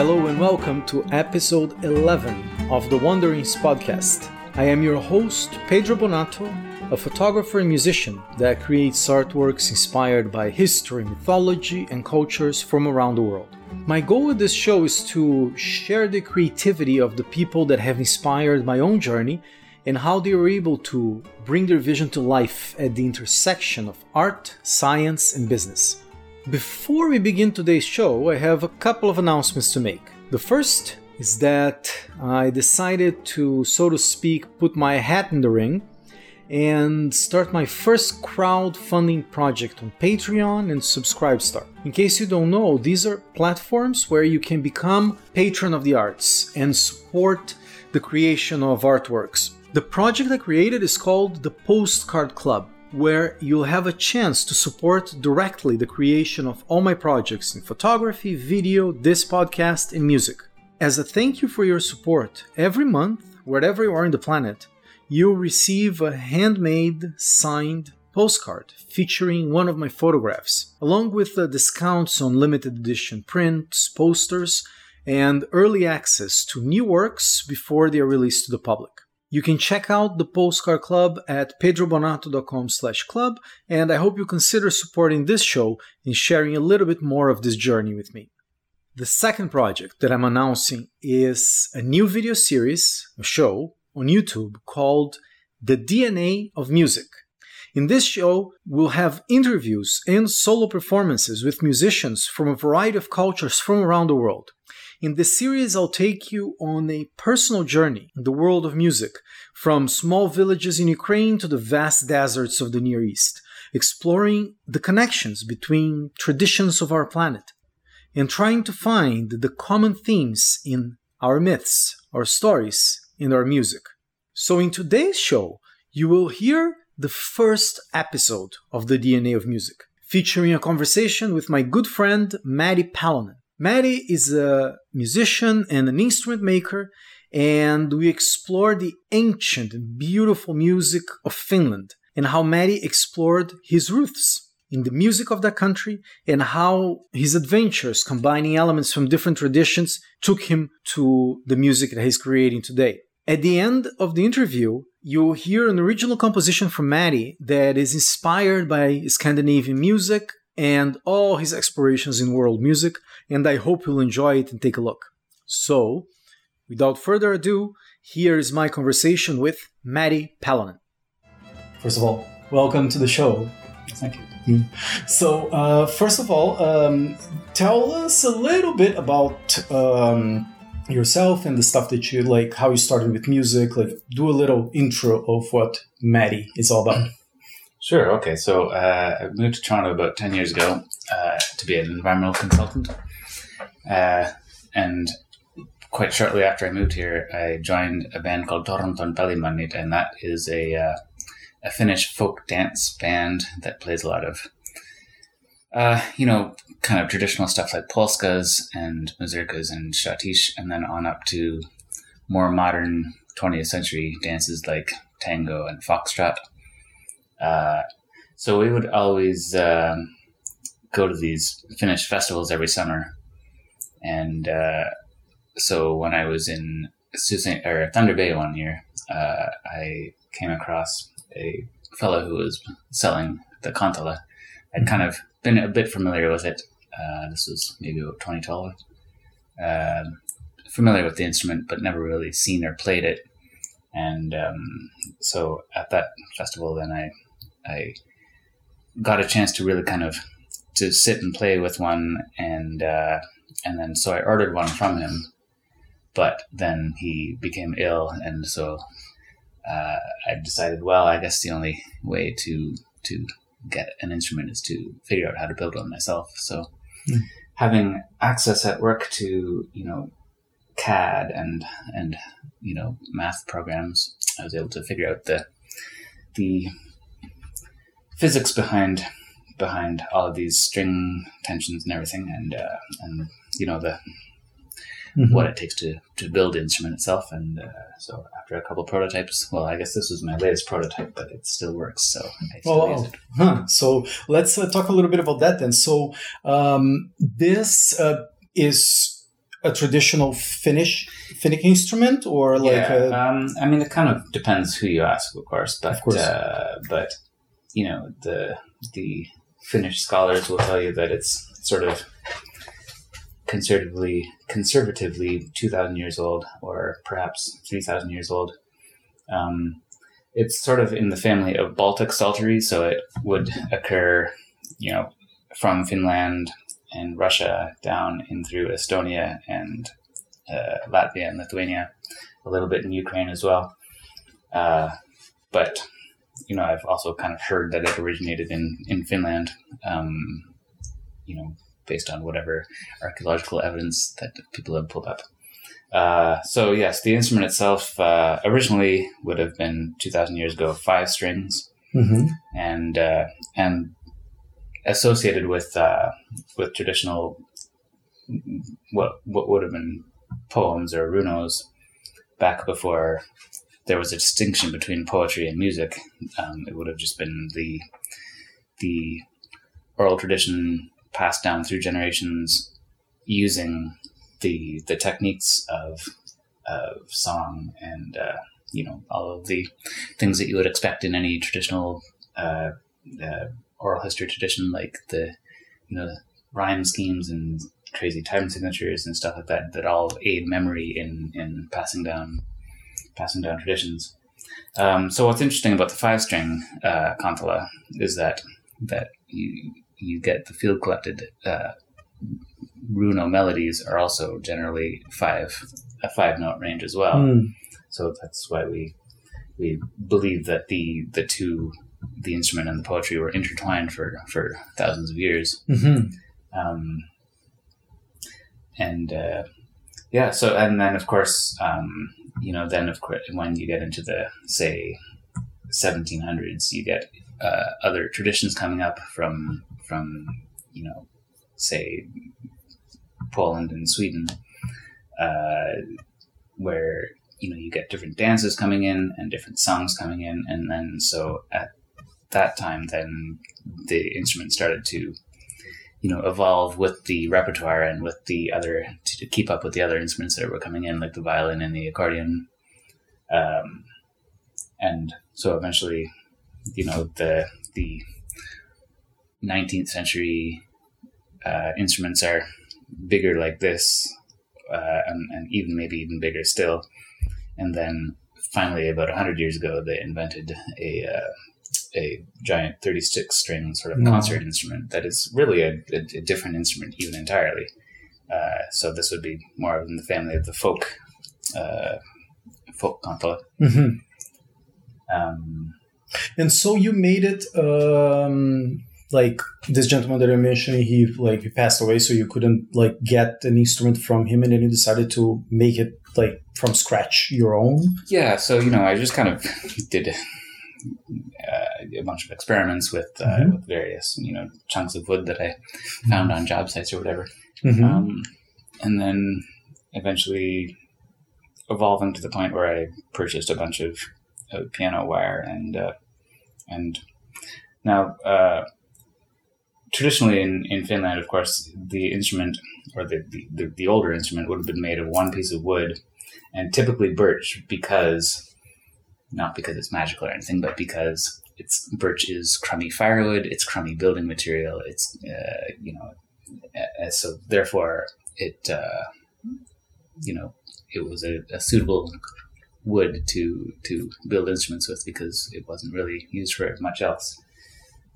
Hello and welcome to episode 11 of the Wanderings podcast. I am your host, Pedro Bonato, a photographer and musician that creates artworks inspired by history, mythology, and cultures from around the world. My goal with this show is to share the creativity of the people that have inspired my own journey and how they are able to bring their vision to life at the intersection of art, science, and business. Before we begin today's show, I have a couple of announcements to make. The first is that I decided to, so to speak, put my hat in the ring and start my first crowdfunding project on Patreon and Subscribestar. In case you don't know, these are platforms where you can become patron of the arts and support the creation of artworks. The project I created is called the Postcard Club where you'll have a chance to support directly the creation of all my projects in photography, video, this podcast, and music. As a thank you for your support, every month, wherever you are in the planet, you'll receive a handmade, signed postcard featuring one of my photographs, along with the discounts on limited edition prints, posters, and early access to new works before they are released to the public. You can check out the Postcard Club at pedrobonato.com slash club, and I hope you consider supporting this show and sharing a little bit more of this journey with me. The second project that I'm announcing is a new video series, a show, on YouTube called The DNA of Music. In this show, we'll have interviews and solo performances with musicians from a variety of cultures from around the world. In this series, I'll take you on a personal journey in the world of music, from small villages in Ukraine to the vast deserts of the Near East, exploring the connections between traditions of our planet, and trying to find the common themes in our myths, our stories, and our music. So, in today's show, you will hear the first episode of the DNA of Music, featuring a conversation with my good friend Matti Palonen. Matti is a musician and an instrument maker, and we explore the ancient and beautiful music of Finland and how Matti explored his roots in the music of that country and how his adventures combining elements from different traditions took him to the music that he's creating today. At the end of the interview, you'll hear an original composition from Matti that is inspired by Scandinavian music and all his explorations in world music, and I hope you'll enjoy it and take a look. So, without further ado, here is my conversation with Matti Palonen. First of all, welcome to the show. Thank you. So, uh, first of all, um, tell us a little bit about um, yourself and the stuff that you like, how you started with music. Like, do a little intro of what Matti is all about. Sure. Okay. So uh, I moved to Toronto about ten years ago uh, to be an environmental consultant, uh, and quite shortly after I moved here, I joined a band called Toronton Pelimannit, and that is a uh, a Finnish folk dance band that plays a lot of, uh, you know, kind of traditional stuff like polskas and mazurkas and schottische, and then on up to more modern 20th century dances like tango and foxtrot. Uh, so we would always um, go to these Finnish festivals every summer, and uh, so when I was in or Thunder Bay one year, uh, I came across a fellow who was selling the kantele. I'd kind of been a bit familiar with it. Uh, this was maybe about 2012. Um, familiar with the instrument, but never really seen or played it. And um, so at that festival, then I I got a chance to really kind of to sit and play with one, and uh, and then so I ordered one from him, but then he became ill, and so uh, I decided, well, I guess the only way to to get an instrument is to figure out how to build one myself. So mm. having access at work to you know CAD and and you know math programs, I was able to figure out the the physics behind behind all of these string tensions and everything, and uh, and you know the mm-hmm. what it takes to to build the instrument itself. And uh, so after a couple prototypes, well, I guess this was my latest prototype, but it still works. So still oh, huh. so let's uh, talk a little bit about that then. So um, this uh, is a traditional Finnish Finnish instrument or like yeah, a, um, I mean, it kind of depends who you ask, of course. But Of course. Uh, but you know, the the Finnish scholars will tell you that it's sort of conservatively conservatively two thousand years old, or perhaps three thousand years old. Um, it's sort of in the family of Baltic psaltery, so it would occur, you know, from Finland and Russia down in through Estonia and uh, Latvia and Lithuania, a little bit in Ukraine as well. Uh, but you know, I've also kind of heard that it originated in in Finland. Um, you know, based on whatever archaeological evidence that people have pulled up. Uh, so yes, the instrument itself uh, originally would have been two thousand years ago five strings, Mhm. and uh, and associated with uh, with traditional what what would have been poems or runos back before there was a distinction between poetry and music. Um, it would have just been the the oral tradition passed down through generations using the the techniques of of song and uh, you know all of the things that you would expect in any traditional uh, uh, oral history tradition, like the you know rhyme schemes and crazy time signatures and stuff like that, that all aid memory in in passing down passing down traditions. Um, so what's interesting about the five string uh, kantele is that that you you get the field collected uh, runo melodies are also generally five a five note range as well. Mm. So that's why we we believe that the the two the instrument and the poetry were intertwined for for thousands of years. Mhm. Um, and uh, yeah, so and then of course, um, you know, then of course, when you get into the say 1700s, you get uh, other traditions coming up from from you know, say Poland and Sweden, uh, where you know you get different dances coming in and different songs coming in, and then so at that time, then the instrument started to you know evolve with the repertoire and with the other to, keep up with the other instruments that were coming in, like the violin and the accordion. Um, and so eventually, you know, the the 19th century uh, instruments are bigger like this, uh, and, and even maybe even bigger still. And then finally, about 100 years ago, they invented a uh, a giant 36 string sort of Wow. concert instrument that is really a, a, a different instrument, even entirely. Uh, so this would be more in the family of the folk uh, folk kantele. Mhm. Um, And so you made it um, like this gentleman that I mentioned. He like he passed away, so you couldn't like get an instrument from him, and then you decided to make it like from scratch your own. yeah, so you know, I just kind of did uh, a bunch of experiments with uh, Mhm. with various you know chunks of wood that I found on job sites or whatever. Mhm. um, and then eventually evolving to the point where I purchased a bunch of, of piano wire and uh, and now uh, traditionally in, in Finland, of course, the instrument or the, the, the older instrument would have been made of one piece of wood and typically birch because not because it's magical or anything, but because it's birch is crummy firewood, it's crummy building material, it's uh, you know uh, so therefore it uh, you know it was a, a suitable wood to to build instruments with because it wasn't really used for much else.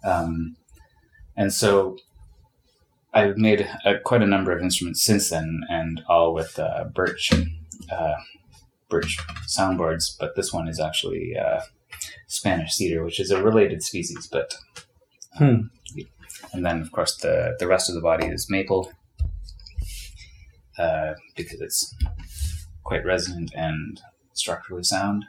Um, and so I've made a, quite a number of instruments since then and all with uh, birch uh, birch soundboards but this one is actually uh, Spanish cedar which is a related species but Hmm. and then of course the the rest of the body is maple uh, because it's quite resonant and structurally sound.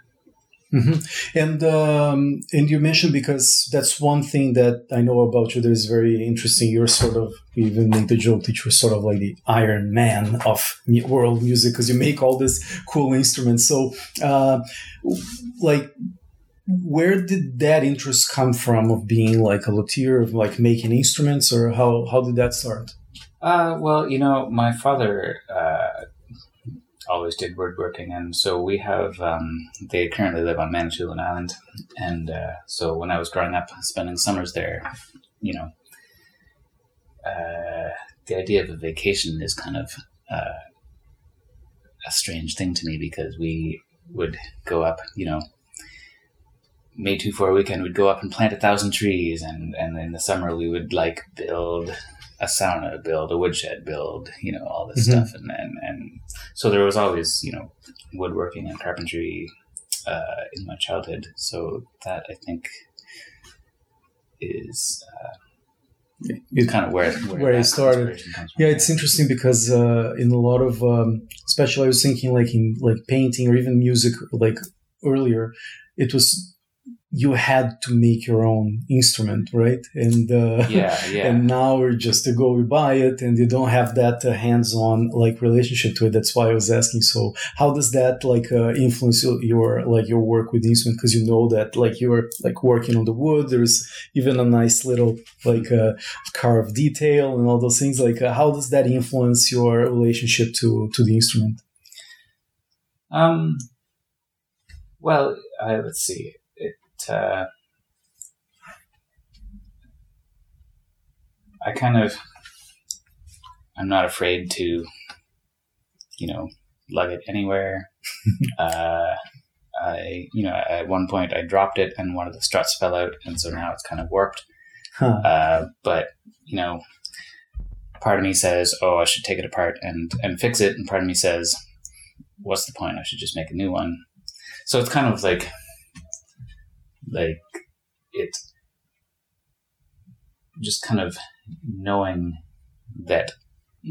hmm And um, and you mentioned because that's one thing that I know about you that is very interesting. You're sort of you even make the joke that you're sort of like the Iron Man of world music because you make all these cool instruments. So, uh, like, where did that interest come from of being like a luthier, of like making instruments, or how how did that start? Uh, well, you know, my father uh, always did woodworking, and so we have. Um, they currently live on Manitoulin Island, and uh, so when I was growing up, spending summers there, you know, uh, the idea of a vacation is kind of uh, a strange thing to me because we would go up, you know, May two for a weekend, we'd go up and plant a thousand trees, and and in the summer we would like build a sauna, build a woodshed, build you know all this Mhm. stuff, and, and and so there was always you know woodworking and carpentry uh, in my childhood. So that I think is uh, It- kind of where Where it started. inspiration comes from. Yeah, it's interesting because uh, in a lot of, um, especially I was thinking like in like painting or even music, like earlier, it was you had to make your own instrument, right? And uh, yeah, yeah. and now we're just to go we buy it, and you don't have that uh, hands-on like relationship to it. That's why I was asking. So how does that like uh, influence your- like your work with the instrument? Because you know that like you're like working on the wood. There's even a nice little like uh, carved detail and all those things. Like uh, how does that influence your relationship to to the instrument? Um. Well, I, let's see. Uh, I kind of. I'm not afraid to. You know, lug it anywhere. uh, I, you know, at one point I dropped it and one of the struts fell out, and so now it's kind of warped. Huh. Uh, but you know, part of me says, "Oh, I should take it apart and and fix it," and part of me says, "What's the point? I should just make a new one." So it's kind of like, like it, just kind of knowing that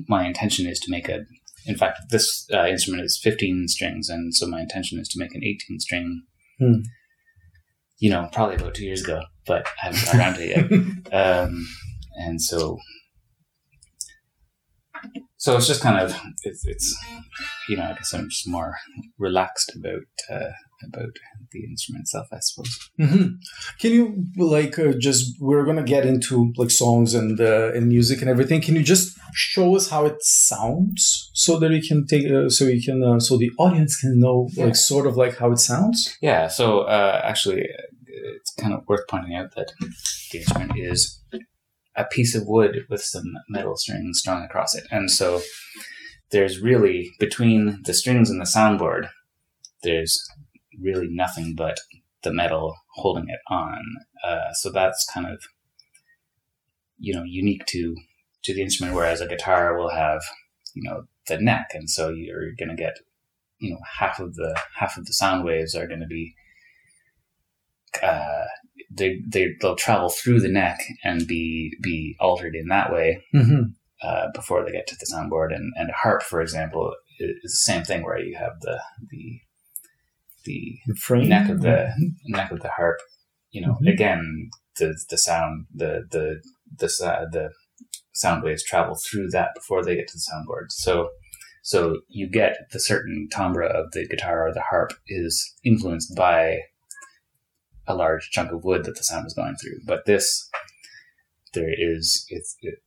my intention is to make a. In fact, this uh, instrument is 15 strings, and so my intention is to make an 18 string. Hmm. You know, probably about two years ago, but I haven't got around to it yet um, and so so it's just kind of it's, it's you know I guess I'm just more relaxed about uh, about the instrument itself I suppose hmm Can you like uh, just we're gonna get into like songs and uh, and music and everything. Can you just show us how it sounds so that we can take uh, so we can uh, so the audience can know Yeah. like sort of like how it sounds? yeah so uh, actually uh, it's kind of worth pointing out that the instrument is a piece of wood with some metal strings strung across it and so there's really between the strings and the soundboard there's really nothing but the metal holding it on. Uh, so that's kind of you know unique to to the instrument. Whereas a guitar will have you know the neck, and so you're going to get you know half of the half of the sound waves are going to be uh, they they they'll travel through the neck and be be altered in that way Mm-hmm. Uh, before they get to the soundboard. And and a harp, for example, is the same thing where you have the the the The frame neck of the neck of the harp. You know, Mhm. again, the the sound the the the sa- the sound waves travel through that before they get to the soundboard. So so you get the certain timbre of the guitar or the harp is influenced by a large chunk of wood that the sound is going through. But this, there is it's it, it,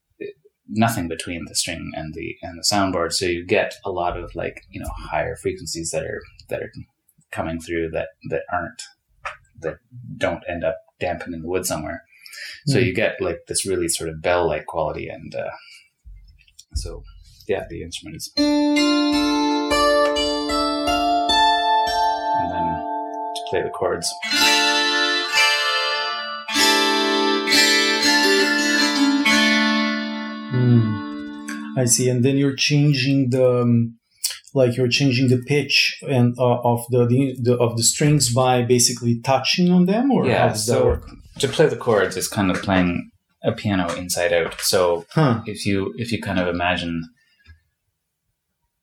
nothing between the string and the and the soundboard, so you get a lot of like you know higher frequencies that are that are coming through that that aren't that don't end up dampening the wood somewhere. So Mhm. you get like this really sort of bell like quality, and uh, so yeah, the instrument is. And then to play the chords. Mm. I see, and then you're changing the um, like you're changing the pitch and uh, of the, the, the of the strings by basically touching on them, or Yeah, so to play the chords is kind of playing a piano inside out. So Huh. if you if you kind of imagine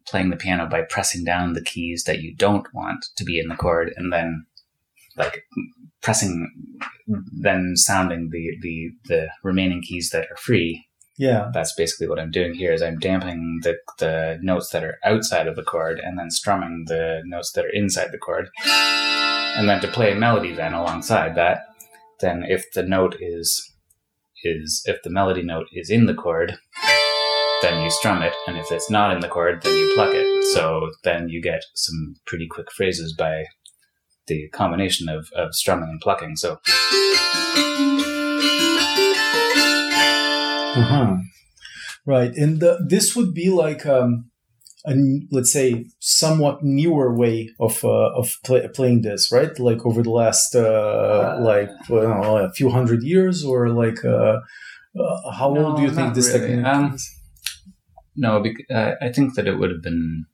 playing the piano by pressing down the keys that you don't want to be in the chord and then like pressing then sounding the the the remaining keys that are free Yeah. that's basically what i'm doing here is i'm damping the the notes that are outside of the chord and then strumming the notes that are inside the chord and then to play a melody then alongside that then if the note is is if the melody note is in the chord then you strum it, and if it's not in the chord, then you pluck it. So then you get some pretty quick phrases by the combination of, of strumming and plucking. So. Uh-huh. Right, and the, this would be like um, a let's say somewhat newer way of uh, of play, playing this, right? Like over the last uh, uh, like know, a few hundred years, or like uh, uh, how no, old do you think this really. technique um, is? No, because, uh, I think that it would have been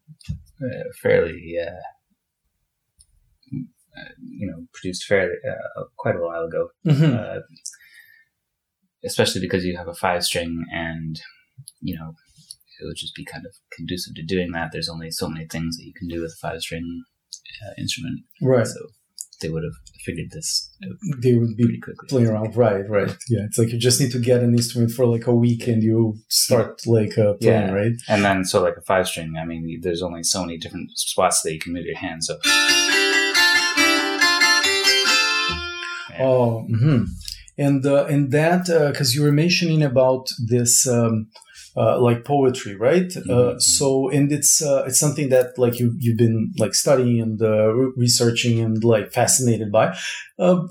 fairly, you know, produced fairly quite a while ago. Mm-hmm. Especially because you have a five string and you know, it would just be kind of conducive to doing that. There's only so many things that you can do with a five string uh, instrument. Right. So they would have figured this They would be playing around. Right, right. Yeah. It's like you just need to get an instrument for like a week and you start like uh, playing, yeah. right? And then, so like a five string, I mean, there's only so many different spots that you can move your hand. So. Oh, mm-hmm. And uh, and that because uh, you were mentioning about this um, uh, like poetry, right? Mm-hmm. Uh, so, and it's uh, it's something that like you you've been like studying and uh, re- researching and like fascinated by. Uh,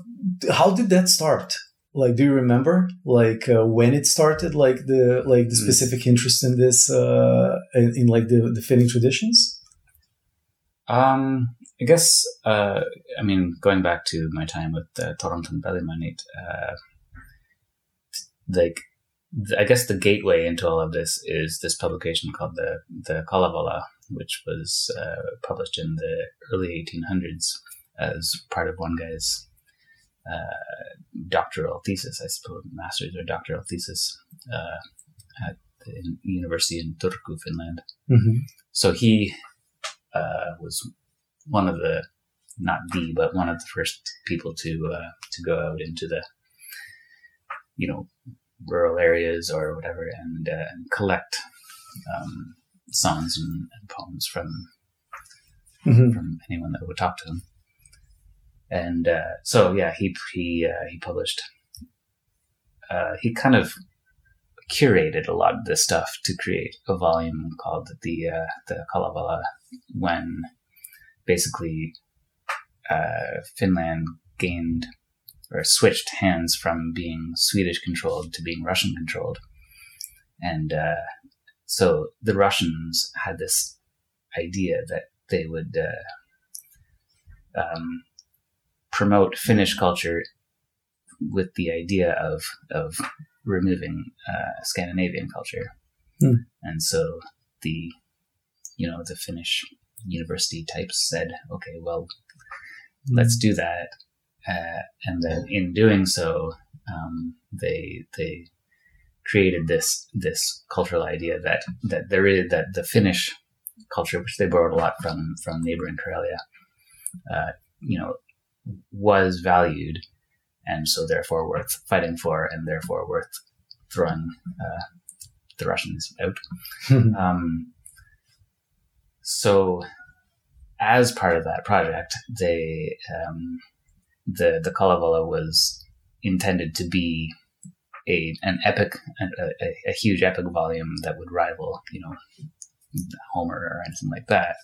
how did that start? Like, do you remember like uh, when it started? Like the like the mm. specific interest in this in, in, like the the Finnic traditions. Um, I guess I mean going back to my time with uh, Toronto Pelimannit, like I guess the gateway into all of this is this publication called the the Kalevala, which was uh, published in the early 1800s as part of one guy's uh, doctoral thesis, I suppose, master's or doctoral thesis uh, at the university in Turku, Finland. Mm-hmm. So he uh, was one of the, not the, but one of the first people to uh, to go out into the, you know, rural areas or whatever and, uh, and collect um, songs and, and, poems from mm-hmm. from anyone that would talk to him. And uh, so yeah, he he uh, he published. Uh, he kind of curated a lot of this stuff to create a volume called the uh, the Kalevala when basically uh, Finland gained or switched hands from being Swedish controlled to being Russian controlled. And uh, so the Russians had this idea that they would uh, um, promote Finnish culture with the idea of of removing uh, Scandinavian culture. Hmm. And so the you know the Finnish university types said, okay, well, let's do that uh, and then in doing so, um, they they created this this cultural idea that that there is that the Finnish culture, which they borrowed a lot from from neighboring Karelia, uh, you know, was valued, and so therefore worth fighting for, and therefore worth throwing uh, the Russians out. um, so, as part of that project, they um, the the Kalevala was intended to be a an epic, a, a, a, huge epic volume that would rival, you know, Homer or anything like that.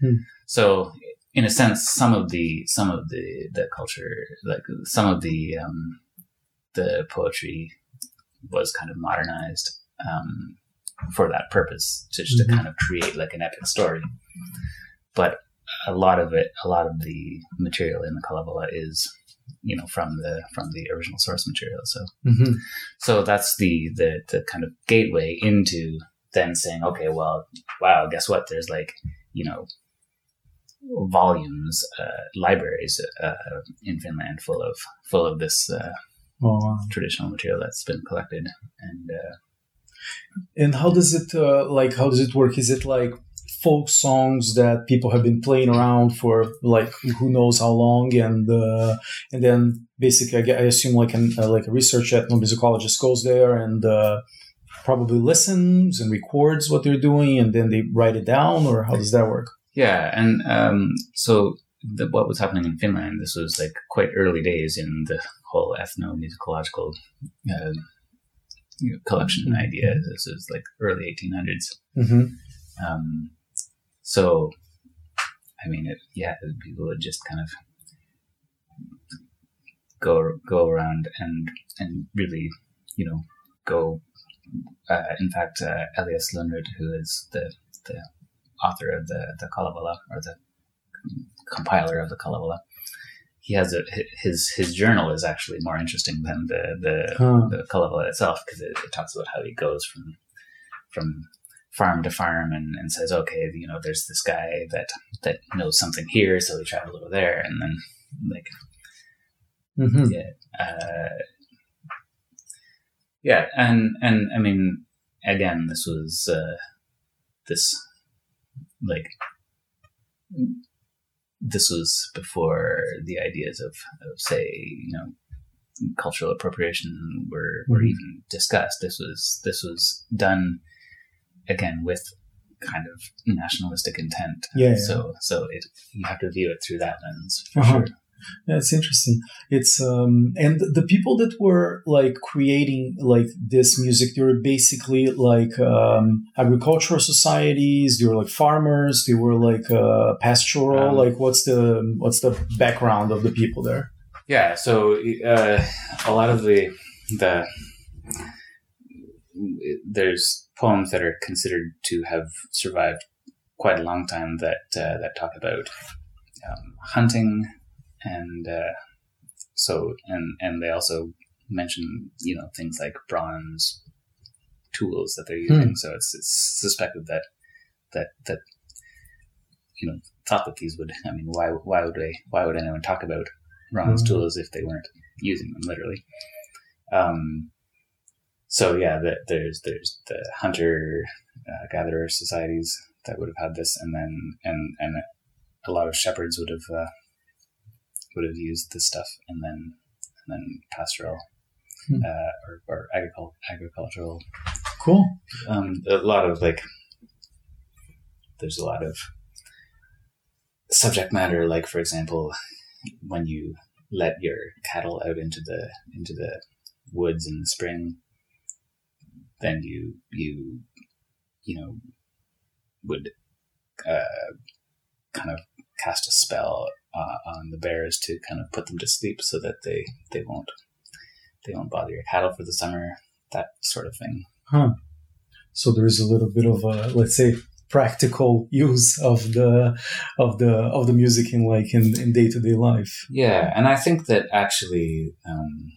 Hmm. So, in a sense, some of the some of the the culture, like some of the um, the poetry, was kind of modernized um, for that purpose, just mm-hmm. to kind of create like an epic story. But a lot of it, a lot of the material in the Kalevala is, you know, from the from the original source material. So, mm-hmm. so that's the, the the kind of gateway into then saying, okay, well, wow, guess what? There's like, you know, volumes, uh, libraries uh, in Finland full of full of this uh, oh, wow. traditional material that's been collected and. Uh, and how does it uh, like? How does it work? Is it like folk songs that people have been playing around for like who knows how long, and uh, and then basically I, I assume like an uh, like a research ethnomusicologist goes there and uh, probably listens and records what they're doing, and then they write it down, or how does that work? Yeah, and um, so the, what was happening in Finland, this was like quite early days in the whole ethnomusicological uh, you know, collection idea. This is like early 1800s. hmm Um, so, I mean, it, yeah, people would just kind of go go around and and really, you know, go. Uh, in fact, uh, Elias Lönnrot, who is the the author of the the Kalevala or the compiler of the Kalevala, he has a his his journal is actually more interesting than the the, Huh. the Kalevala itself because it, it talks about how he goes from from farm to farm and, and says, okay, you know, there's this guy that that knows something here, so he travels over there, and then like hmm uh, yeah, and and I mean, again, this was uh, this like this was before the ideas of, of say you know cultural appropriation were were Mhm. even discussed. This was this was done again with kind of nationalistic intent. Yeah, yeah. So so it you have to view it through that lens for Uh-huh. sure. Yeah, it's interesting. It's um, and the people that were like creating like this music, they were basically like um, agricultural societies. They were like farmers. They were like uh, pastoral. Um, like, what's the what's the background of the people there? Yeah, so uh, a lot of the the there's poems that are considered to have survived quite a long time that uh, that talk about um, hunting and uh, so and and they also mention you know things like bronze tools that they're using. So it's it's suspected that that that you know thought that these would. I mean, why why would they why would anyone talk about bronze Mhm. tools if they weren't using them literally? Um, so yeah, the, there's there's the hunter uh, gatherer societies that would have had this, and then and and a lot of shepherds would have uh, would have used this stuff, and then and then pastoral Hmm. uh, or, or agricul- agricultural. Cool. Um, a lot of like, there's a lot of subject matter, like for example, when you let your cattle out into the into the woods in the spring, then you you you know would uh, kind of cast a spell on the bears to kind of put them to sleep so that they they won't they won't bother your cattle for the summer that sort of thing So there is a little bit of a let's say practical use of the of the of the music in like in in day to day life. yeah and i think that actually um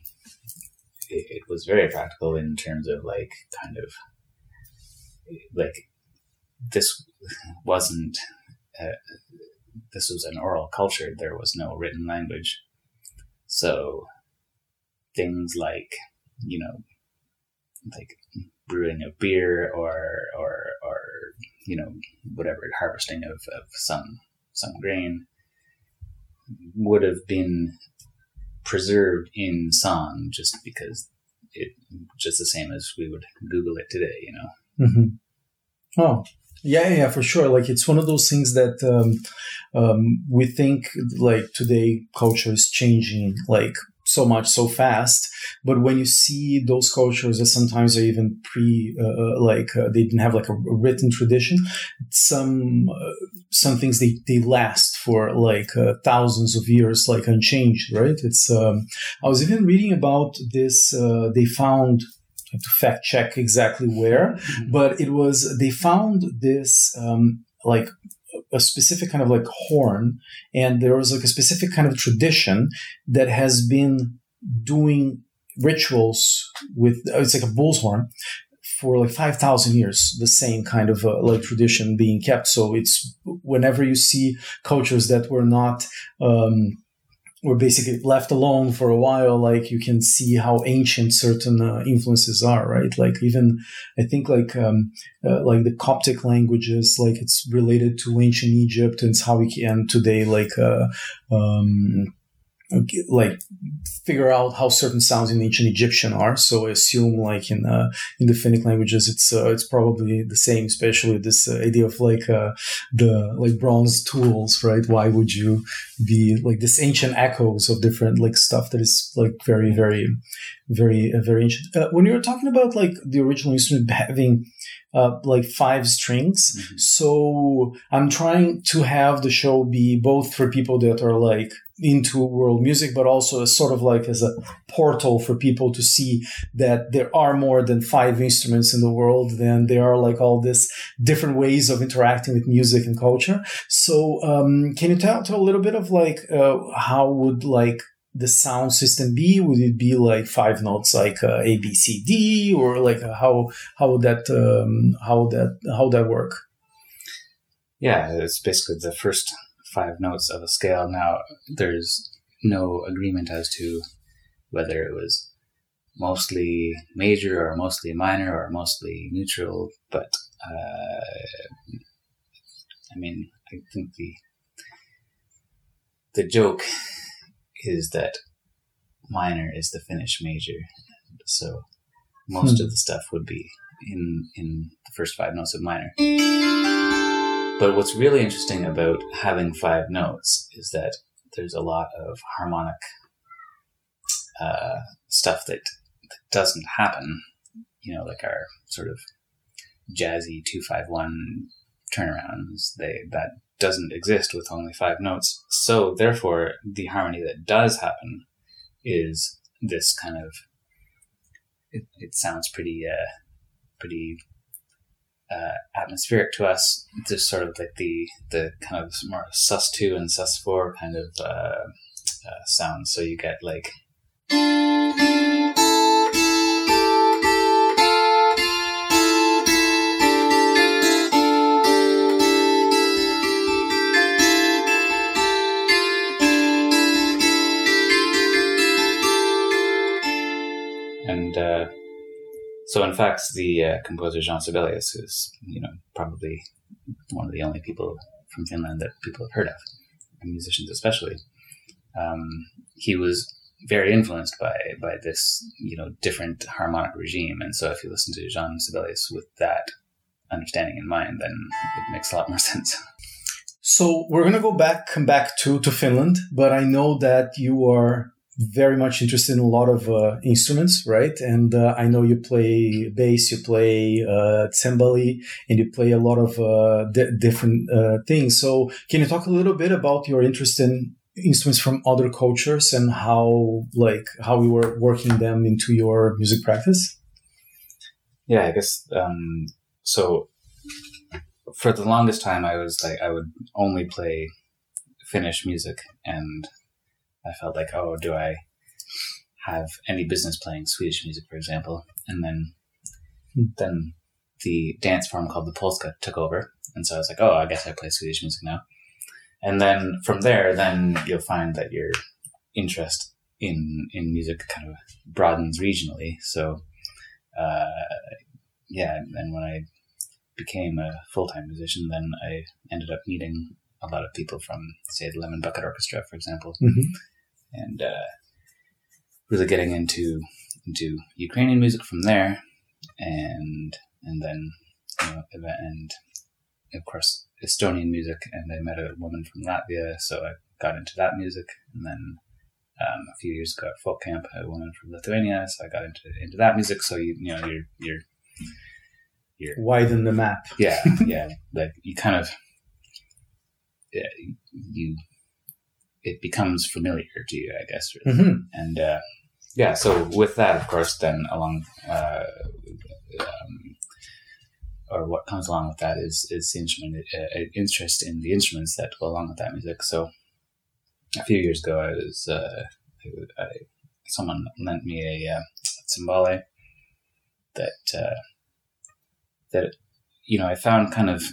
it, it was very practical in terms of like kind of like this wasn't uh, this was an oral culture there was no written language. So things like you know like brewing of beer or or or you know whatever harvesting of, of some some grain would have been preserved in song just because it just the same as we would google it today you know? Hmm Oh, yeah, yeah, for sure. Like it's one of those things that um, um, we think like today culture is changing like so much so fast, but when you see those cultures that sometimes are even pre uh, uh, like uh, they didn't have like a, written tradition, some uh, some things they they last for like uh, thousands of years like unchanged, right? It's um, I was even reading about this. Uh, they found. I have to fact check exactly where, but it was they found this um, like a specific kind of like horn and there was like a specific kind of tradition that has been doing rituals with it's like a bull's horn for like 5000 years the same kind of uh, like tradition being kept. So it's whenever you see cultures that were not um, were basically left alone for a while like you can see how ancient certain uh, influences are right? Like even i think like um, uh, like the coptic languages like it's related to ancient egypt and it's how we can today like uh, um, like figure out how certain sounds in ancient Egyptian are. So I assume like in uh, in the Finnic languages, it's uh, it's probably the same. Especially this uh, idea of like uh, the like bronze tools, right? Why would you be like this ancient echoes of different like stuff that is like very very very uh, very ancient. Uh, when you were talking about like the original instrument having uh, like five strings. Mm-hmm. So I'm trying to have the show be both for people that are like into world music, but also as sort of like as a portal for people to see that there are more than five instruments in the world. Then there are like all this different ways of interacting with music and culture. So um, can you tell, a little bit of like uh, how would like the sound system be? Would it be like five notes, like uh, A, B, C, D, or like uh, how how would that um, how that how that work? Yeah, it's basically the first five notes of a scale. Now there's no agreement as to whether it was mostly major or mostly minor or mostly neutral, but uh, I mean, I think the the joke is that minor is the Finnish major. So most hmm. of the stuff would be in in the first five notes of minor. But what's really interesting about having five notes is that there's a lot of harmonic uh, stuff that, that doesn't happen. You know, like our sort of jazzy two five one turnarounds. They that doesn't exist with only five notes. So therefore, the harmony that does happen is this kind of. It, it sounds pretty, uh, pretty uh, atmospheric to us. Just sort of like the the kind of more sus two and sus four kind of uh, uh, sounds. So you get like. And uh, so, in fact, the uh, composer Jean Sibelius is, you know, probably one of the only people from Finland that people have heard of, and musicians especially. Um, he was very influenced by by this, you know, different harmonic regime. And so, if you listen to Jean Sibelius with that understanding in mind, then it makes a lot more sense. So we're gonna go back, come back to to Finland, but I know that you are very much interested in a lot of uh, instruments, right? And uh, I know you play bass, you play uh, and you play a lot of uh, d- different uh, things. So, can you talk a little bit about your interest in instruments from other cultures and how, like, how you were working them into your music practice? Yeah, I guess um, so. For the longest time, I was like, I would only play Finnish music and I felt like, oh, do I have any business playing Swedish music, for example? And then, then the dance form called the polska took over, and so I was like, oh, I guess I play Swedish music now. And then from there, then you'll find that your interest in in music kind of broadens regionally. So, uh, yeah, and when I became a full time musician, then I ended up meeting a lot of people from, say, the Lemon Bucket Orchestra, for example, mm-hmm and uh, really getting into into Ukrainian music from there, and and then you know, and of course Estonian music. And I met a woman from Latvia, so I got into that music. And then um, a few years ago at Folk Camp, a woman from Lithuania, so I got into into that music. So you you know you're you're you're widen the map. Yeah, yeah. like you kind of yeah, you it becomes familiar to you, I guess. Really. Mm-hmm. And uh, yeah, so with that, of course, then along uh, um, or what comes along with that is is the instrument uh, interest in the instruments that go along with that music. So a few years ago, I was uh, I, I, someone lent me a, uh, timbale that uh, that you know I found kind of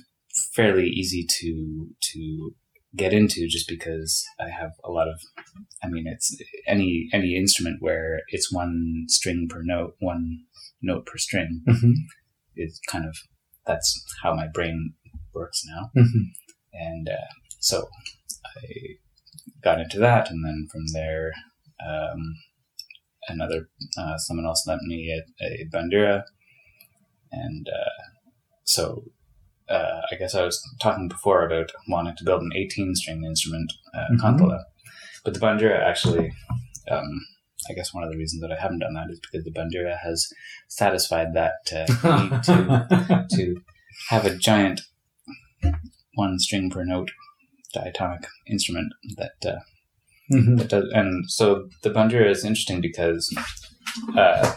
fairly easy to to get into just because I have a lot of I mean it's any any instrument where it's one string per note, one note per string mm-hmm. is kind of that's how my brain works now. Mm-hmm. And uh, so I got into that, and then from there, um, another uh, someone else lent me at a bandura, and uh, so uh, I guess I was talking before about wanting to build an 18 string instrument, uh, Mhm. Kantele. But the bandura actually, um, I guess one of the reasons that I haven't done that is because the bandura has satisfied that uh, need to, to have a giant one string per note diatonic instrument that uh, Mhm. that does, and so the bandura is interesting because uh,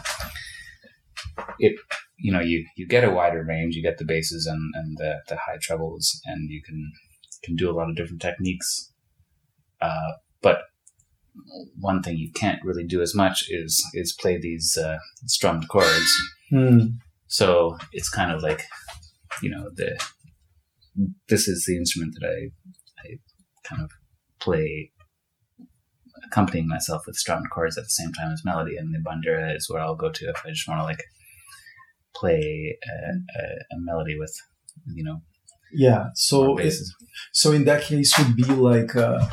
it you know you you get a wider range you get the basses and and the, the high trebles and you can can do a lot of different techniques uh, but one thing you can't really do as much is is play these uh, strummed chords Mm. so it's kind of like you know the this is the instrument that I I kind of play accompanying myself with strummed chords at the same time as melody, and the bandura is where I'll go to if I just want to like play a, a, a melody with you know Yeah. So it, so in that case would be like uh,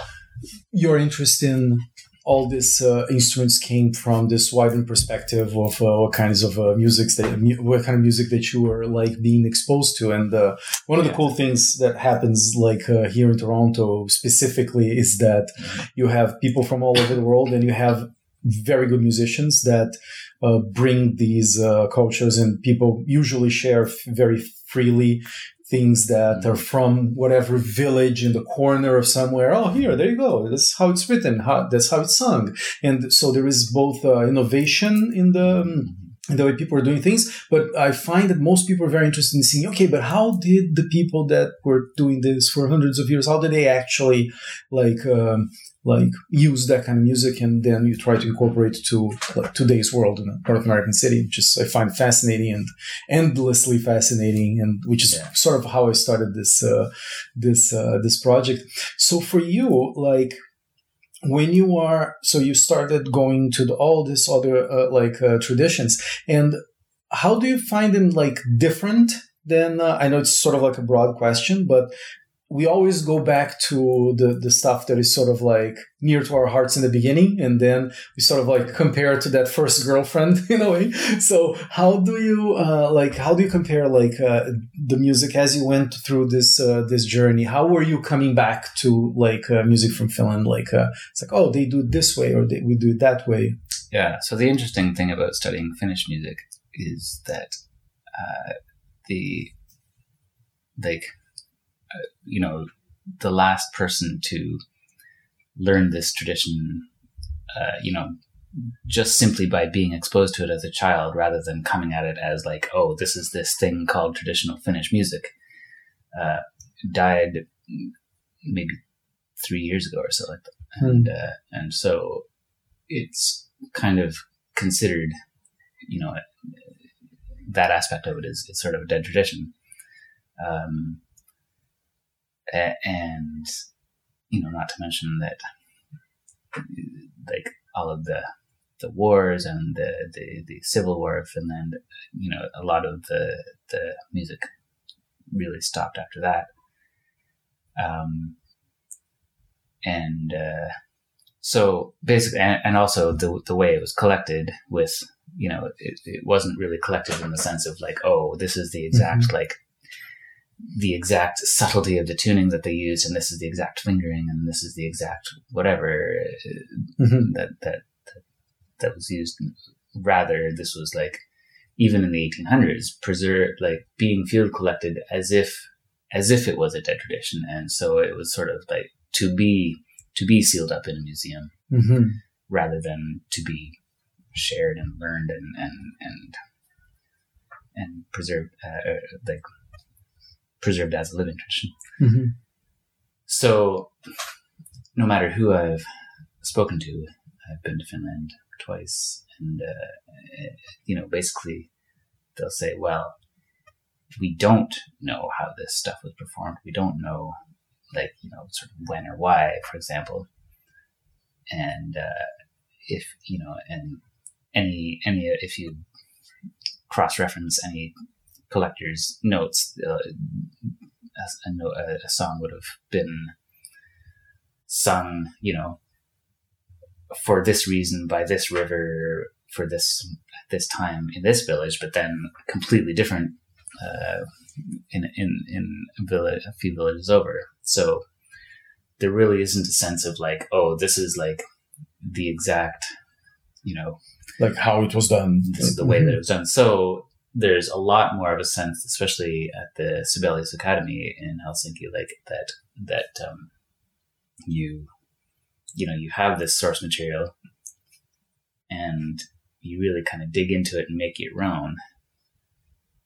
your interest in all these uh, instruments came from this widened perspective of uh, what kinds of uh, music that what kind of music that you were like being exposed to. And uh, one of the cool things that happens like uh, here in Toronto specifically is that you have people from all over the world and you have very good musicians that uh, bring these uh, cultures and people usually share f- very freely things that are from whatever village in the corner of somewhere. Oh, here, there you go. That's how it's written. How, that's how it's sung. And so there is both uh, innovation in the um, the way people are doing things, but I find that most people are very interested in seeing. Okay, but how did the people that were doing this for hundreds of years? How did they actually like? Um, like use that kind of music and then you try to incorporate it to like today's world in a North American city, which is I find fascinating and endlessly fascinating, and which is Yeah. sort of how I started this uh, this uh, this project. So for you, like when you are so you started going to the, all this other uh, like uh, traditions and how do you find them like different than uh, i know it's sort of like a broad question but we always go back to the, the stuff that is sort of like near to our hearts in the beginning and then we sort of like compare to that first girlfriend in a way. So how do you uh, like how do you compare like uh, the music as you went through this uh, this journey? How were you coming back to like uh, music from finland? Like uh, it's like oh they do it this way or they, we do it that way. Yeah. So the interesting thing about studying Finnish music is that uh, the like you know the last person to learn this tradition, uh, you know, just simply by being exposed to it as a child, rather than coming at it as like, oh, this is this thing called traditional Finnish music, uh, died maybe three years ago or so like that, and uh, and so it's kind of considered, you know, that aspect of it is, is sort of a dead tradition. Um, a- and, you know, not to mention that, like, all of the, the wars and the, the, the civil war of Finland, you know, a lot of the, the music really stopped after that. Um, and, uh, so basically, and, and also the the way it was collected with, you know, it, it wasn't really collected in the sense of like, oh, this is the exact like the exact subtlety of the tuning that they used, and this is the exact fingering, and this is the exact whatever uh, Mhm. that that that, was used. Rather, this was like even in the 1800s, preserved like being field collected as if as if it was a dead tradition, and so it was sort of like to be to be sealed up in a museum Mhm. rather than to be shared and learned and and and and preserved uh, uh, like preserved as a living tradition. Mhm. So, no matter who I've spoken to, I've been to Finland twice, and uh, you know, basically, they'll say, "Well, we don't know how this stuff was performed. We don't know, like, you know, sort of when or why, for example." And uh, if you know, and any any if you cross-reference any collector's notes, uh, a, a, a, song would have been sung, you know, for this reason by this river for this this time in this village, but then completely different uh, in in in a, village, a few villages over. So there really isn't a sense of like, oh, this is like the exact, you know, like how it was done. This is the way that it was done. So there's a lot more of a sense, especially at the Sibelius Academy in Helsinki, like that that um, you you know you have this source material and you really kind of dig into it and make it your own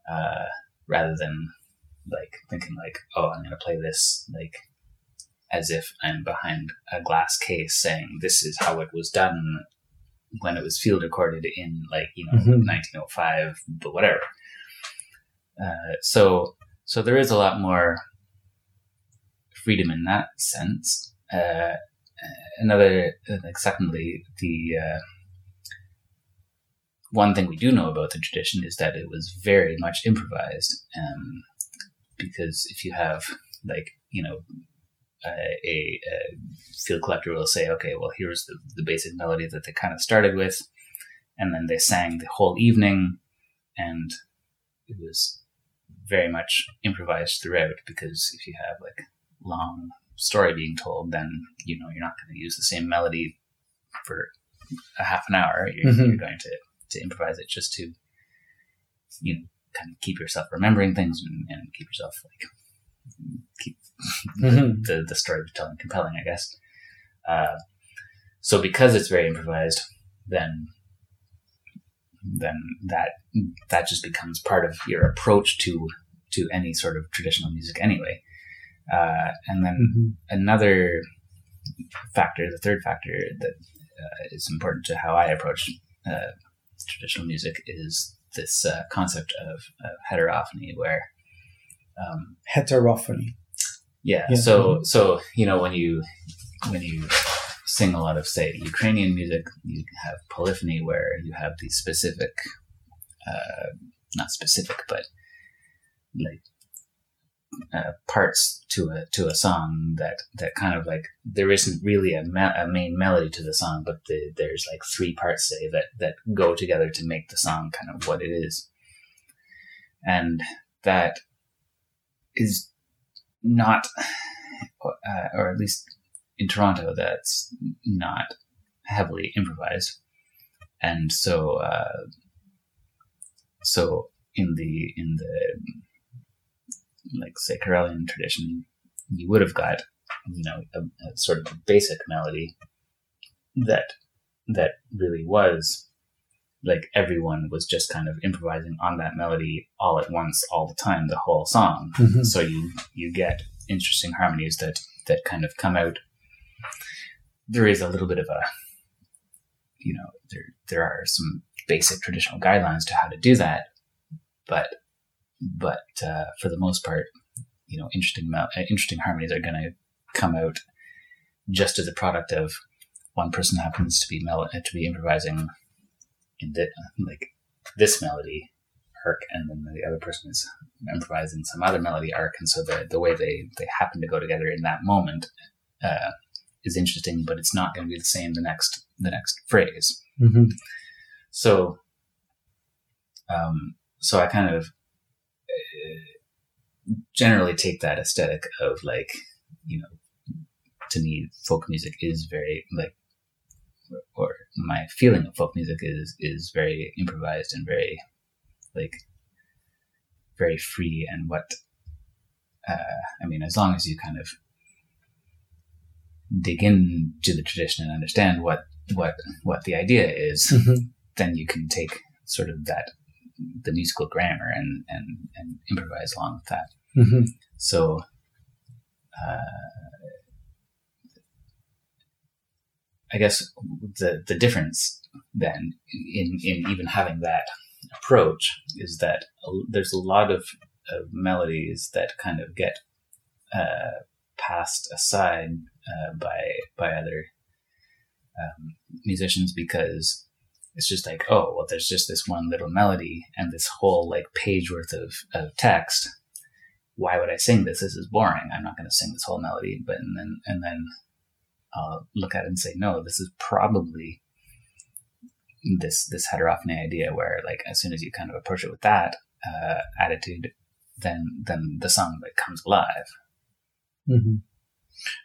uh, rather than like thinking like oh i'm going to play this like as if i'm behind a glass case saying this is how it was done when it was field recorded in like you know mm-hmm. 1905 but whatever uh, so so there is a lot more freedom in that sense uh, another like secondly the uh, one thing we do know about the tradition is that it was very much improvised um, because if you have like you know a, a, field collector will say okay well here's the, the basic melody that they kind of started with and then they sang the whole evening and it was very much improvised throughout because if you have like long story being told, then you know you're not going to use the same melody for a half an hour. You're, mm-hmm. you're, going to to improvise it just to you know kind of keep yourself remembering things and, and keep yourself like mm-hmm. the the storytelling compelling, I guess. Uh, so because it's very improvised, then then that that just becomes part of your approach to to any sort of traditional music anyway. Uh, and then mm-hmm. another factor, the third factor that uh, is important to how I approach uh, traditional music is this uh, concept of, of, heterophony, where um, heterophony. Yeah, yeah. So so you know when you when you sing a lot of say Ukrainian music, you have polyphony where you have these specific, uh, not specific, but like uh, parts to a to a song that that kind of like there isn't really a, me- a main melody to the song, but the, there's like three parts say that that go together to make the song kind of what it is, and that is not, uh, or at least in Toronto, that's not heavily improvised, and so uh, so in the in the like say Karelian tradition, you would have got you know a, a sort of basic melody that that really was like everyone was just kind of improvising on that melody all at once all the time the whole song mm-hmm. so you you get interesting harmonies that that kind of come out there is a little bit of a you know there there are some basic traditional guidelines to how to do that but but uh, for the most part, you know, interesting uh, interesting harmonies are going to come out just as a product of one person happens to be mel- to be improvising in the, like this melody arc, and then the other person is improvising some other melody arc, and so the the way they they happen to go together in that moment uh, is interesting, but it's not going to be the same the next the next phrase. Mm-hmm. So, um, so I kind of generally take that aesthetic of like, you know, to me, folk music is very like, or my feeling of folk music is is very improvised and very like very free and what uh, I mean, as long as you kind of dig into the tradition and understand what what what the idea is, mm-hmm. then you can take sort of that the musical grammar and and and improvise along with that. Mm-hmm. So. Uh, I guess the the difference then in in even having that approach is that there's a lot of, of melodies that kind of get uh, passed aside uh, by by other um, musicians because it's just like, oh, well, there's just this one little melody and this whole like page worth of, of text. Why would I sing this? This is boring. I'm not going to sing this whole melody. But and then and then I'll look at it and say, no, this is probably this this heterophony idea where like as soon as you kind of approach it with that uh, attitude, then then the song like comes alive. Mm-hmm.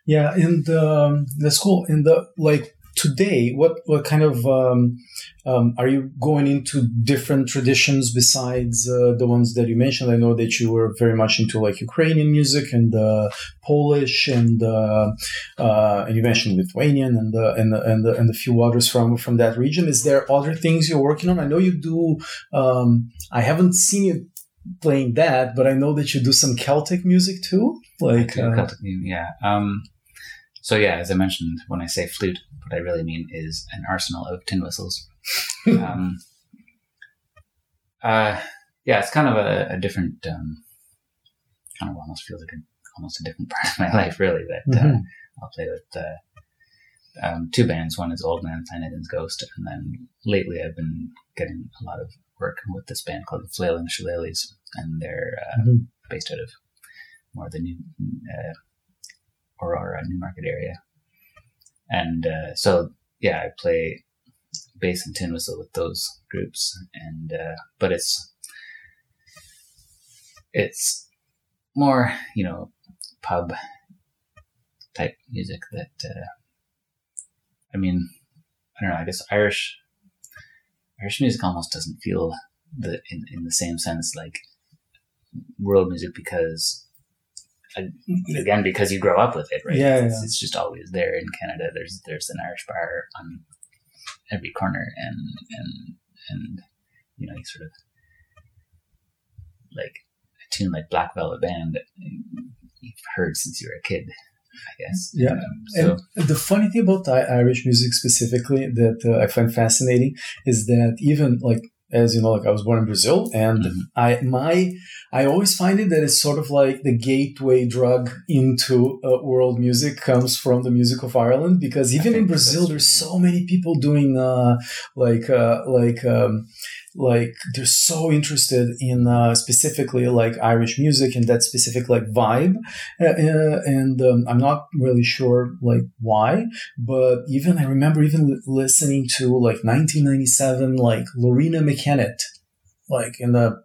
Yeah, and um, that's cool. And the like today, what what kind of um, um, are you going into different traditions besides uh, the ones that you mentioned? I know that you were very much into like Ukrainian music and uh, Polish and uh, uh and you mentioned Lithuanian and the, and and and a few others from from that region. Is there other things you're working on? I know you do. Um, I haven't seen you playing that, but I know that you do some Celtic music too. Like uh, Celtic, yeah. Um, so yeah, as I mentioned, when I say flute, what I really mean is an arsenal of tin whistles. um, uh, yeah, it's kind of a, a different, um, kind of almost feels like a, almost a different part of my life, really. That uh, mm-hmm. uh, I'll play with uh, um, two bands. One is Old Man Flanagan's Ghost, and then lately I've been getting a lot of work with this band called the Flailing Shillelaghs, and they're uh, mm-hmm. based out of more the new uh, Aurora, Newmarket area. And uh, so, yeah, I play bass and tin whistle with those groups, and uh, but it's it's more you know pub type music that uh, I mean I don't know I guess Irish Irish music almost doesn't feel the in, in the same sense like world music because again because you grow up with it, right? Yeah, it's, yeah. it's, just always there in Canada. There's there's an Irish bar on every corner, and and and you know you sort of like a tune like Black Velvet Band you've heard since you were a kid. I guess. Yeah. Um, so. And the funny thing about Irish music specifically that uh, I find fascinating is that even like as you know, like I was born in Brazil, and mm-hmm. I my I always find it that it's sort of like the gateway drug into uh, world music comes from the music of Ireland because even in Brazil, there's so many people doing uh, like uh, like um, like they're so interested in uh, specifically like Irish music and that specific like vibe, uh, uh, and um, I'm not really sure like why, but even I remember even listening to like 1997 like Loreena McKennitt, like in the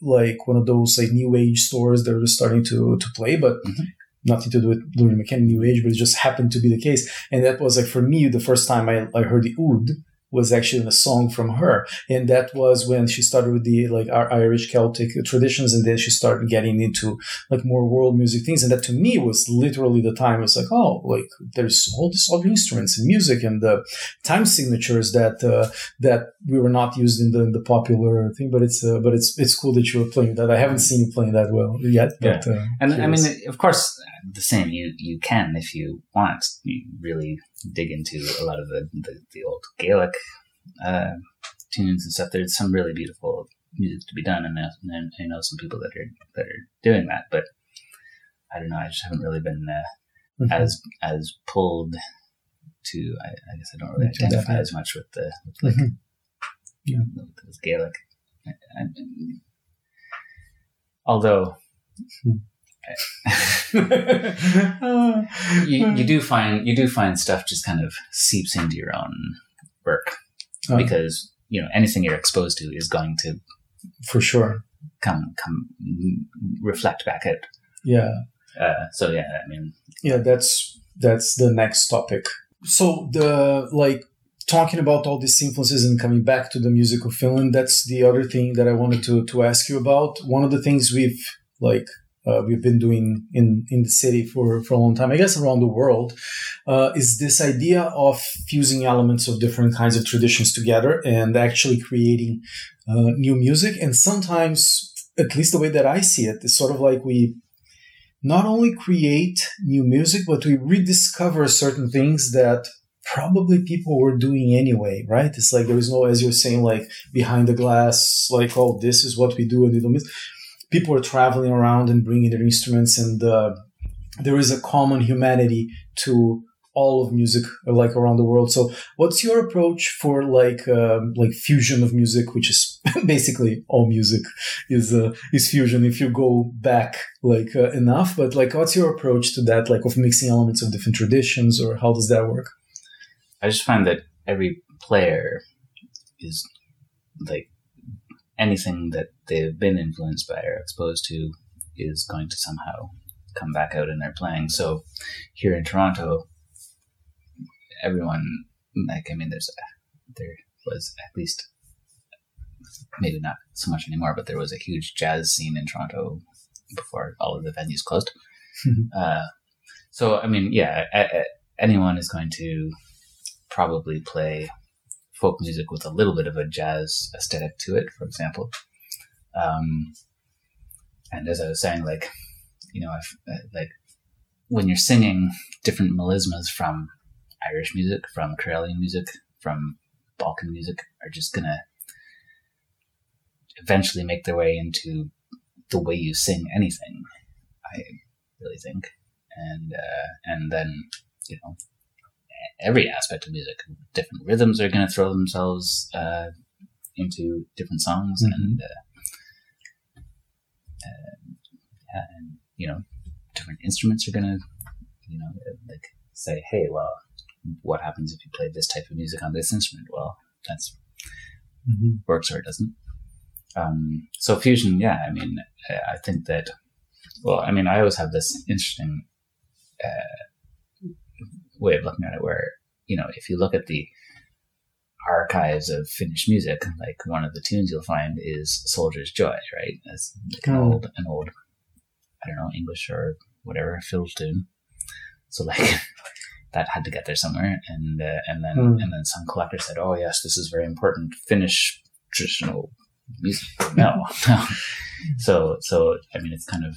like one of those like new age stores that were starting to to play, but. Mm-hmm nothing to do with Loreena McKennitt New Age, but it just happened to be the case. And that was like for me the first time I, I heard the oud, was actually a song from her, and that was when she started with the like our Irish Celtic traditions, and then she started getting into like more world music things, and that to me was literally the time. It was like, oh, like there's all these other instruments and music and the time signatures that uh, that we were not used in the, in the popular thing. But it's uh, but it's it's cool that you were playing that. I haven't seen you playing that well yet. But, yeah. Uh, and. I mean, of course, the same. You you can if you want. You really dig into a lot of the the, the old Gaelic uh, tunes and stuff. There's some really beautiful music to be done, and, and I know some people that are that are doing that. But I don't know. I just haven't really been uh, mm-hmm. as as pulled to. I, I guess I don't really identify as much with the with like mm-hmm. yeah. with Gaelic. I, I, although. Mm-hmm. You, you do find you do find stuff just kind of seeps into your own work oh. because you know anything you're exposed to is going to for sure. come come reflect back out yeah. uh, so yeah i mean yeah that's that's the next topic. So the like talking about all these influences and coming back to the musical finland that's the other thing that i wanted to to ask you about. One of the things we've like uh, we've been doing in, in the city for, for a long time, I guess around the world, uh, is this idea of fusing elements of different kinds of traditions together and actually creating uh, new music. And sometimes, at least the way that I see it, is sort of like we not only create new music, but we rediscover certain things that probably people were doing anyway, right? It's like there is no, as you're saying, like behind the glass, like, oh, this is what we do and we don't people are traveling around and bringing their instruments, and uh, there is a common humanity to all of music like around the world. So what's your approach for like um, like fusion of music, which is basically all music is uh, is fusion if you go back like uh, enough. But like, what's your approach to that? Like of mixing elements of different traditions, or how does that work? I just find that every player is like anything that they've been influenced by or exposed to is going to somehow come back out in their playing. So here in Toronto, everyone like I mean, there's a, there was at least maybe not so much anymore, but there was a huge jazz scene in Toronto before all of the venues closed. uh, so I mean, yeah, a, a, anyone is going to probably play folk music with a little bit of a jazz aesthetic to it, for example. Um, and as I was saying, like, you know, I've, uh, like when you're singing different melismas from Irish music, from Karelian music, from Balkan music, are just gonna eventually make their way into the way you sing anything. I really think, and uh, and then you know every aspect of music, different rhythms are going to throw themselves uh, into different songs, mm-hmm. and uh, uh, and you know different instruments are going to you know like say, hey, well, what happens if you play this type of music on this instrument? Well, that's mm-hmm. works or it doesn't. Um, so fusion, yeah, I mean, I think that, well, I mean, I always have this interesting uh, way of looking at it where, you know, if you look at the archives of Finnish music, like one of the tunes you'll find is Soldier's Joy, right? That's like an mm. old, an old, I don't know, English or whatever fill tune. So like that had to get there somewhere, and uh, and then mm. and then some collector said, "Oh yes, this is very important Finnish traditional music. No, no. So, so I mean, it's kind of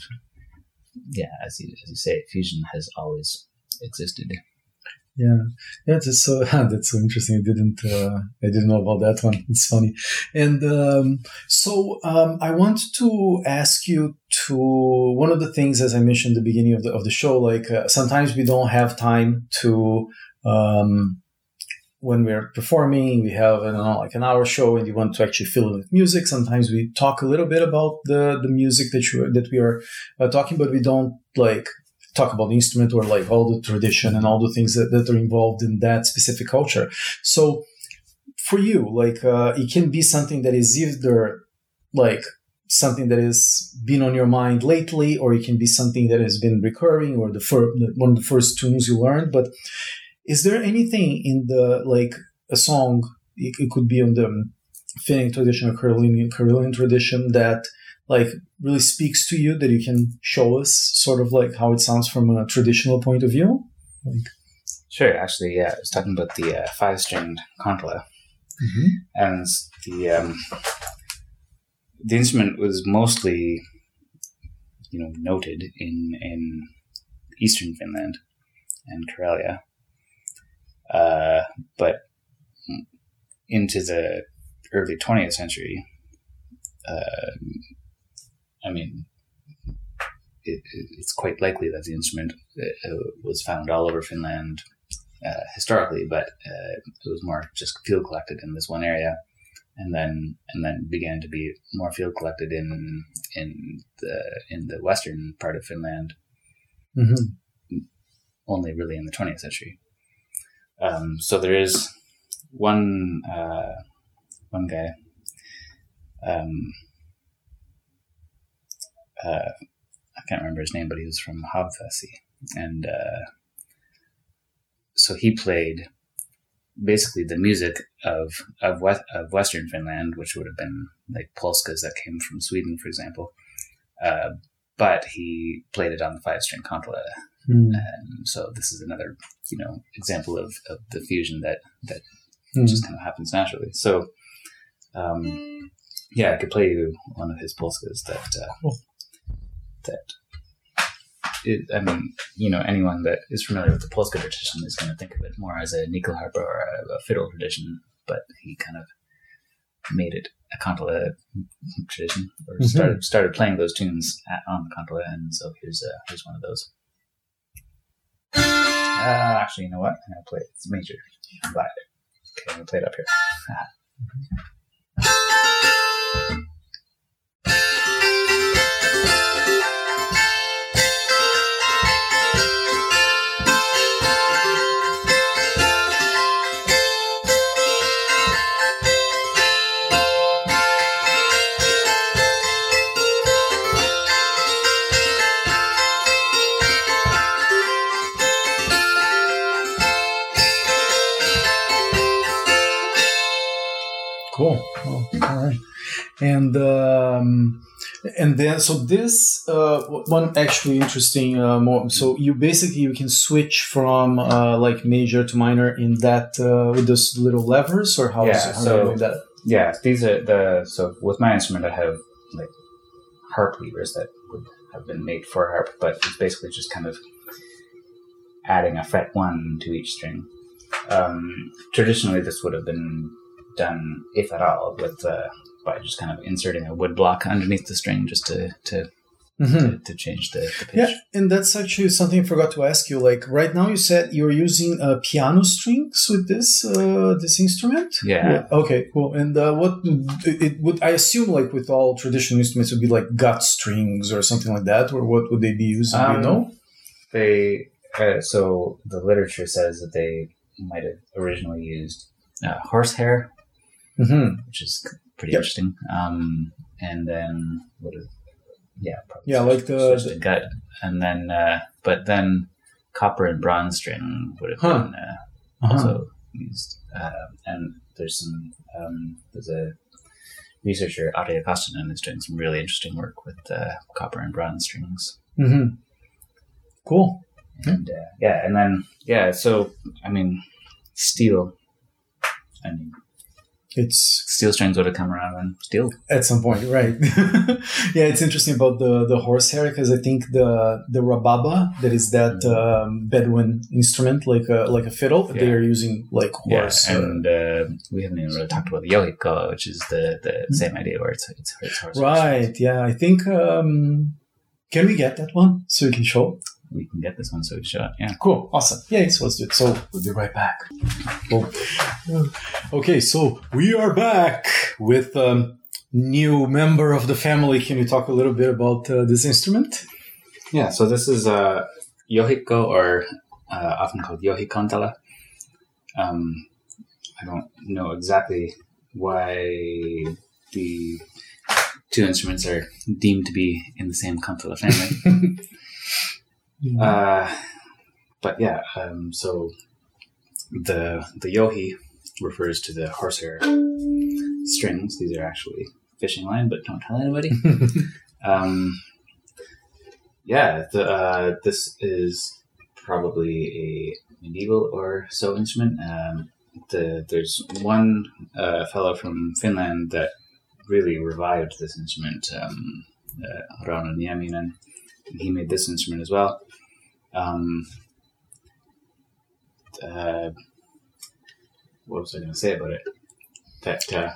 yeah, as you as you say, fusion has always existed. Yeah, yeah, that's so that's so interesting. I didn't uh, I didn't know about that one. It's funny, and um, so um, I want to ask you to one of the things as I mentioned at the beginning of the of the show. Like uh, sometimes we don't have time to um, when we're performing, we have I don't know, like an hour show, and you want to actually fill it with music. Sometimes we talk a little bit about the the music that you that we are uh, talking, but we don't like talk about the instrument or like all the tradition and all the things that, that are involved in that specific culture. So for you, like uh, it can be something that is either like something that has been on your mind lately, or it can be something that has been recurring, or the fir- one of the first tunes you learned, but is there anything in the like a song? It, it could be on the Finnish tradition or Karelian, Karelian tradition that like really speaks to you that you can show us sort of like how it sounds from a traditional point of view? Like, sure. Actually, yeah, I was talking about the uh, five-stringed kantele, mm-hmm. and the um, the instrument was mostly, you know, noted in in eastern Finland and Karelia, uh, but into the early 20th century, uh, I mean, it, it's quite likely that the instrument uh, was found all over Finland uh, historically, but uh, it was more just field collected in this one area, and then and then began to be more field collected in in the in the western part of Finland. Mm-hmm. Only really in the 20th century. Um, so there is one uh, one guy. Um, uh, I can't remember his name, but he was from Haapavesi, and uh, so he played basically the music of of, West, of Western Finland, which would have been like polskas that came from Sweden, for example. Uh, but he played it on the five string kantele, Mm. And so this is another, you know, example of, of the fusion that that mm. just kind of happens naturally. So, um, yeah, I could play you one of his polskas that uh, cool. That. It, I mean, you know, anyone that is familiar with the Polska tradition is going to think of it more as a nyckelharpa or a, a fiddle tradition, but he kind of made it a kantele tradition, or mm-hmm. started started playing those tunes at, on the kantele, and so here's uh, here's one of those. Uh, actually, you know what? I'm gonna play it. It's major. I'm glad. Okay, I'm gonna play it up here. And um, and then so this uh, one actually interesting. Uh, more, so you basically you can switch from uh, like major to minor in that uh, with those little levers, or how Yeah, it? How so- doing that? Yeah, these are the so with my instrument I have like harp levers that would have been made for harp, but it's basically just kind of adding a fret one to each string. Um, traditionally, this would have been done, if at all, with uh, by just kind of inserting a wood block underneath the string just to to, Mhm. to, to change the, the pitch. Yeah, and that's actually something I forgot to ask you. Like right now, you said you're using uh, piano strings with this uh, this instrument. Yeah. Okay. Cool. And uh, what it it would I assume like with all traditional instruments would be like gut strings or something like that, or what would they be using? Do you Um, know? They uh, so the literature says that they might have originally used uh, horsehair Mm-hmm. which is pretty Yep. interesting. Um, and then what is yeah, probably Yeah, like the- to gut, and then uh, but then copper and bronze string would have Huh. been uh, Uh-huh. also used. Uh, and there's some um, there's a researcher Ade Kostonen is doing some really interesting work with uh, copper and bronze strings. Mm-hmm. Cool. And uh, yeah, and then yeah, so I mean, steel. I mean, It's steel strings would have come around when steel at some point, right? yeah, it's interesting about the the horsehair because I think the the rababa that is that um, Bedouin instrument, like a like a fiddle, they Mm-hmm. Are using like horse. Yeah, and uh, we haven't even really talked about the jouhikko, which is the, the same idea where it's it's, it's horse. Mm-hmm. right? Yeah, I think. Um, can we get that one so we can show? We can get this one so we can show it. Yeah. Cool, awesome. Yeah, so let's do it. So we'll be right back. Cool. Okay, so we are back with a new member of the family. Can you talk a little bit about uh, this instrument? Yeah. So this is uh, jouhikko, or uh, often called jouhikantele. Um, I don't know exactly why the two instruments are deemed to be in the same kantele family. Uh, but yeah, um, so the the jouhi refers to the horsehair strings. These are actually fishing line, but don't tell anybody. um, yeah, the, uh, this is probably a medieval or so instrument. Um, the, there's one uh, fellow from Finland that really revived this instrument, um, uh, Rauno Nieminen. He made this instrument as well. Um, uh, what was I going to say about it? That uh,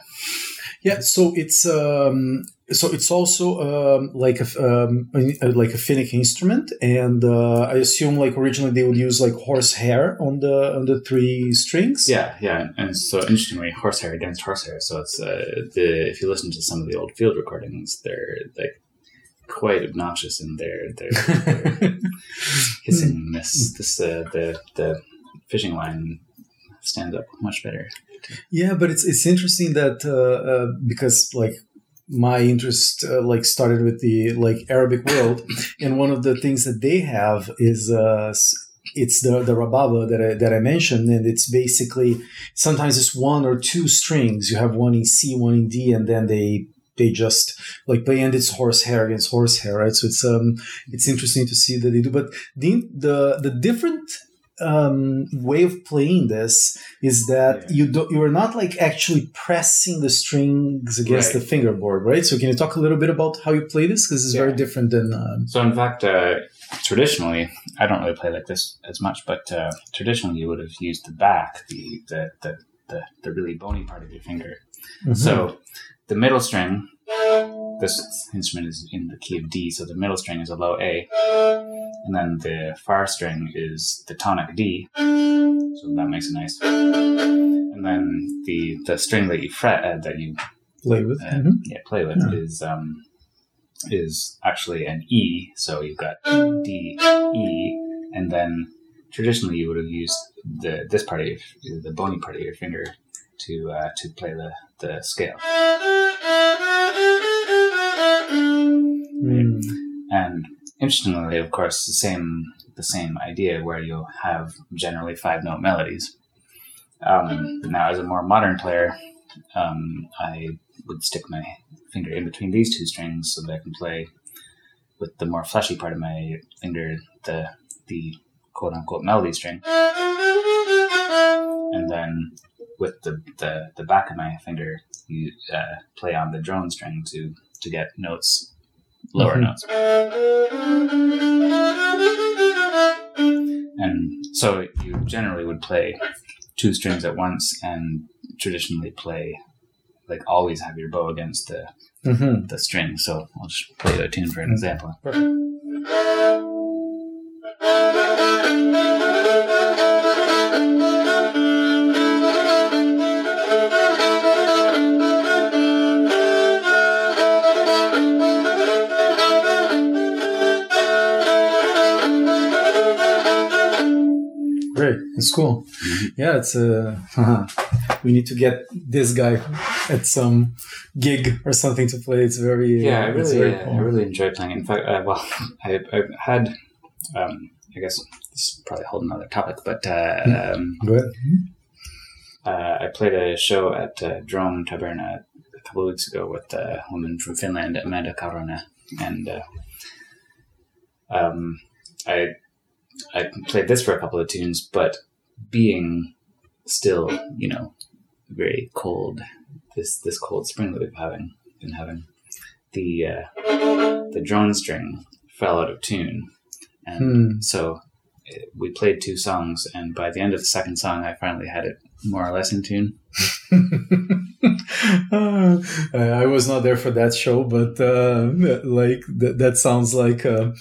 Yeah, so it's um, so it's also um, like a um, like a Finnic instrument, and uh, I assume like originally they would use like horsehair on the on the three strings. Yeah, yeah, and, and so interestingly, horsehair against horsehair. So it's uh, the if you listen to some of the old field recordings, they're like quite obnoxious in their their, their hissing. This this uh, the the fishing line stands up much better. Yeah, but it's it's interesting that uh, uh, because like my interest uh, like started with the like Arabic world, and one of the things that they have is uh, it's the the rababa that I, that I mentioned, and it's basically sometimes it's one or two strings. You have one in C, one in D, and then they they just like play and it's horsehair against horsehair, right? So it's um it's interesting to see that they do, but the the the different um, way of playing this is that Yeah. you do, you are not like actually pressing the strings against Right. the fingerboard, right? So can you talk a little bit about how you play this? Because it's very different than um, So in fact, uh, traditionally, I don't really play like this as much, but uh, traditionally you would have used the back, the the, the the the really bony part of your finger. Mm-hmm. So the middle string this instrument is in the key of D, so the middle string is a low A, and then the far string is the tonic D, so that makes it nice. And then the the string that you fret uh, that you Play with. uh, Mhm. yeah play with Yeah. is um is actually an E, so you've got D E, and then traditionally you would have used the this part of your, the bony part of your finger to uh, to play the the scale. Mm. And interestingly, of course, the same the same idea where you'll have generally five note melodies. Um, now, as a more modern player, um, I would stick my finger in between these two strings so that I can play with the more fleshy part of my finger, the the quote unquote melody string, and then with the the, the back of my finger, you uh, play on the drone string to to get notes, lower Mhm. notes. And so you generally would play two strings at once and traditionally play like always have your bow against the, Mhm. the string. So I'll just play the tune for an example. Great. It's cool. Yeah, it's uh, we need to get this guy at some gig or something to play. It's very Yeah, I really, very uh, cool. I really enjoy playing. In fact, uh, well, I, I've had, um, I guess this is probably a whole another topic, but uh, um, Go ahead. uh, I played a show at uh, Drom Taberna a couple of weeks ago with a woman from Finland, Amanda Karona, and uh, um, I I played this for a couple of tunes, but being still, you know, very cold, this this cold spring that we've having been having, the uh, the drone string fell out of tune, and Hmm. so uh, we played two songs, and by the end of the second song, I finally had it more or less in tune. Uh, I was not there for that show, but uh, like th- that sounds like a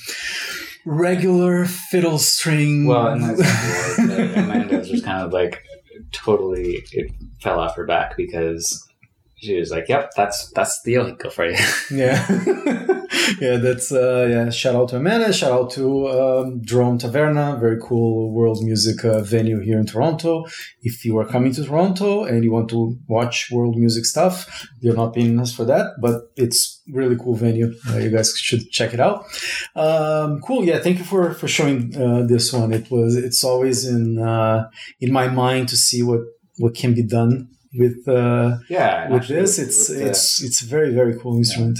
regular fiddle string. Well, and that's exactly what, uh, Amanda was just kind of like totally it fell off her back because she was like, "Yep, that's that's the jouhikko for you." yeah, yeah. That's uh, yeah. Shout out to Amanda. Shout out to um, Drom Taberna, very cool world music uh, venue here in Toronto. If you are coming to Toronto and you want to watch world music stuff, you're not paying us for that, but it's really cool venue. Uh, you guys should check it out. Um, cool. Yeah. Thank you for for showing uh, this one. It was. It's always in uh, in my mind to see what what can be done with. Uh, yeah, with actually this, it's with it's it's a very very cool instrument.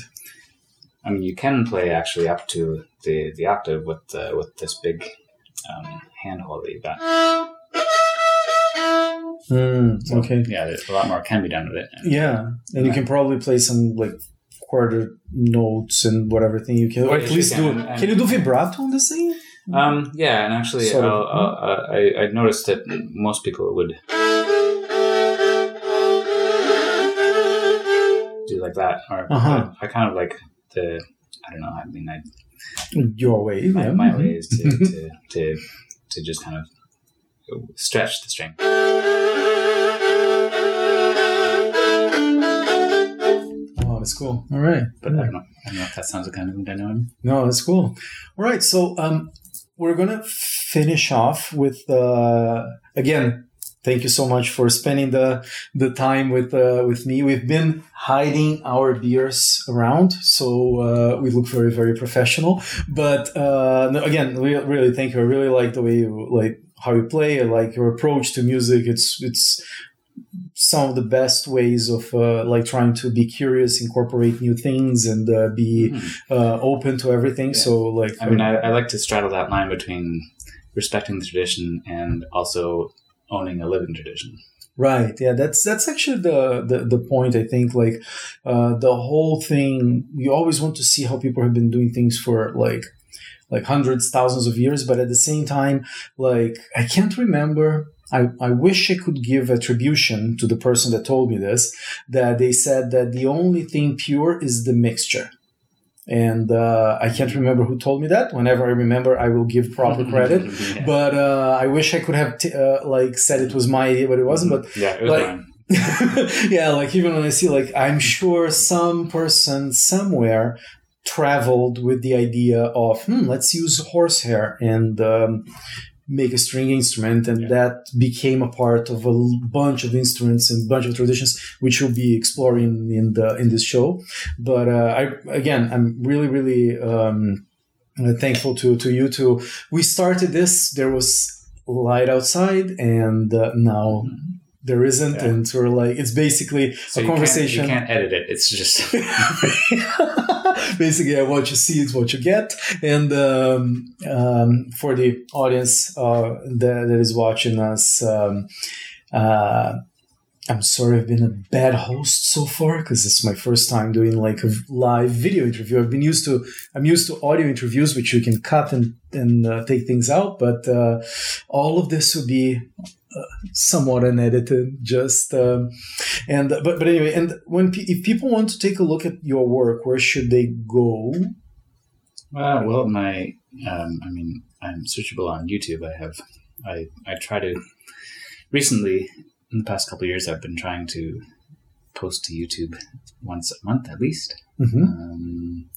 I mean, you can play actually up to the the octave with uh, with this big um, handhold that you've got. Mm, So, okay. Yeah, there's a lot more can be done with it. Yeah, and you can probably play some like quarter notes and whatever thing you can, or at least do. can, and- Can you do vibrato on this thing? Um, yeah, and actually. I'll, I'll, uh, I I noticed that most people would do like that, or Uh-huh. I kind of like the. I don't know. I mean, I Your way. my, yeah. my way is to, to, to, to just kind of stretch the string. Oh, that's cool. All right. But I don't know. I don't know if that sounds like kind of know. No, that's cool. All right, so um, we're gonna finish off with uh, again. Thank you so much for spending the the time with uh, with me. We've been hiding our beers around, so uh, we look very very professional. But uh, no, again, we really thank you. I really like the way you like how you play. I like your approach to music. It's it's some of the best ways of uh, like trying to be curious, incorporate new things, and uh, be uh, open to everything. Yeah. So like, I mean, I, I like to straddle that line between respecting the tradition and also owning a living tradition. right? Yeah, that's that's actually the the, the point. I think like uh, the whole thing. You always want to see how people have been doing things for like like hundreds, thousands of years, but at the same time, like I can't remember I, I wish I could give attribution to the person that told me this, that they said that the only thing pure is the mixture. And uh, I can't remember who told me that. Whenever I remember, I will give proper credit. Yeah. But uh, I wish I could have t- uh, like said it was my idea, but it wasn't. But yeah, it was like- mine. yeah, like even when I see like I'm sure some person somewhere traveled with the idea of hmm, let's use horsehair and um, make a string instrument, and Yeah. that became a part of a bunch of instruments and bunch of traditions, which we'll be exploring in the in this show. But uh, I again, I'm really really um, uh, thankful to to you two. We started this. There was light outside, and uh, now there isn't, Yeah. and so we're like, it's basically So a you conversation. Can't, you can't edit it. It's just basically, yeah, what you see is what you get. And um, um, for the audience uh, that, that is watching us, um, uh, I'm sorry I've been a bad host so far because it's my first time doing like a live video interview. I've been used to I'm used to audio interviews which you can cut and and uh, take things out, but uh, all of this will be uh, somewhat unedited. Just um, and but but anyway, and when pe- if people want to take a look at your work, where should they go? Uh, well, my, um, I mean, I'm searchable on YouTube. I have, I, I try to, recently, in the past couple of years, I've been trying to post to YouTube once a month at least. Mm-hmm. Um,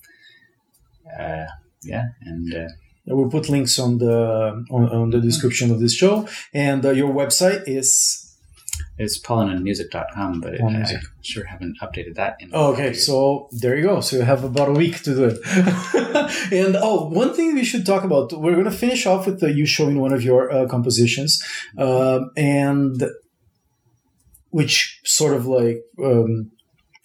uh, yeah, and uh, We'll put links on the on, on the description of this show, and uh, your website is it's pollenandmusic.com, but it, I, Music. sure haven't updated that. In Oh, okay, so there you go. So you have about a week to do it. and oh, one thing we should talk about. We're going to finish off with uh, you showing one of your uh, compositions, um, and which sort of like um,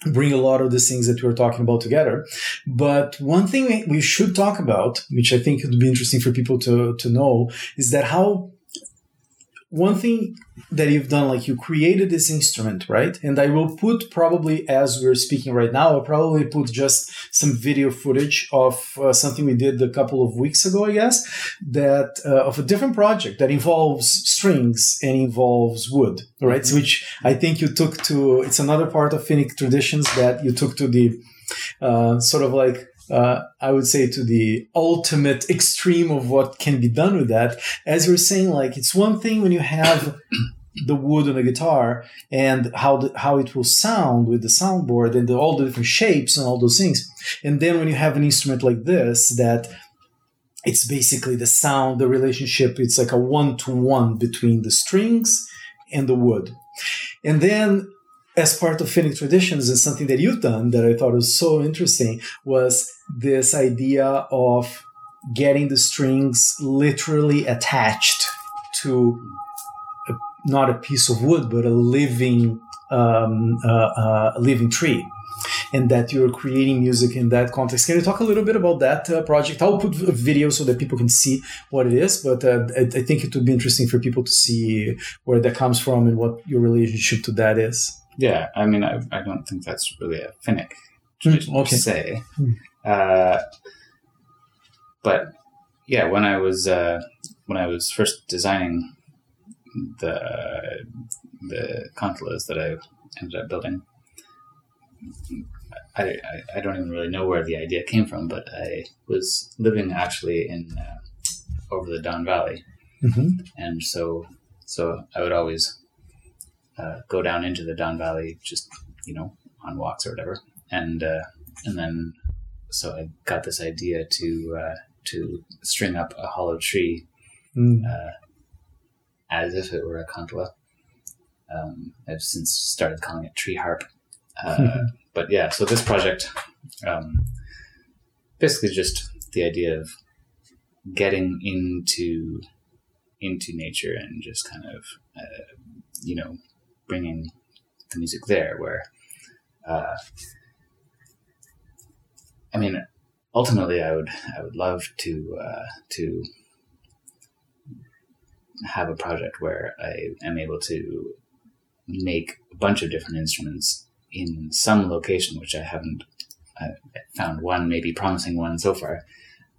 bring a lot of these things that we were talking about together. But one thing we- we should talk about, which I think would be interesting for people to to know, is that how one thing that you've done, like you created this instrument, right? And I will put probably as we're speaking right now, I'll probably put just some video footage of uh, something we did a couple of weeks ago, I guess, that uh, of a different project that involves strings and involves wood, right? So which I think you took to, it's another part of Finnic traditions that you took to the uh, sort of like uh, I would say to the ultimate extreme of what can be done with that. As you're saying, like it's one thing when you have the wood on a guitar and how the, how it will sound with the soundboard and the, all the different shapes and all those things, and then when you have an instrument like this that it's basically the sound, the relationship. It's like a one to one between the strings and the wood, and then as part of Finnic traditions and something that you've done that I thought was so interesting was this idea of getting the strings literally attached to a, not a piece of wood but a living um, uh, uh, living tree and that you're creating music in that context. Can you talk a little bit about that uh, project? I'll put a video so that people can see what it is, but uh, I, I think it would be interesting for people to see where that comes from and what your relationship to that is. Yeah, I mean, I, I don't think that's really a Finnic tradition okay. to say. Mm. Uh, but yeah, when I was uh, when I was first designing the the kanteles that I ended up building, I, I, I don't even really know where the idea came from, but I was living actually in uh, over the Don Valley, Mm-hmm. and so so I would always uh, go down into the Don Valley, just you know, on walks or whatever, and uh, and then so I got this idea to uh, to string up a hollow tree Mm. uh, as if it were a kantele. Um, I've since started calling it tree harp, uh, but yeah. So this project, um, basically, just the idea of getting into into nature and just kind of uh, you know bringing the music there where uh, I mean ultimately I would I would love to uh, to have a project where I am able to make a bunch of different instruments in some location which I haven't uh, found one maybe promising one so far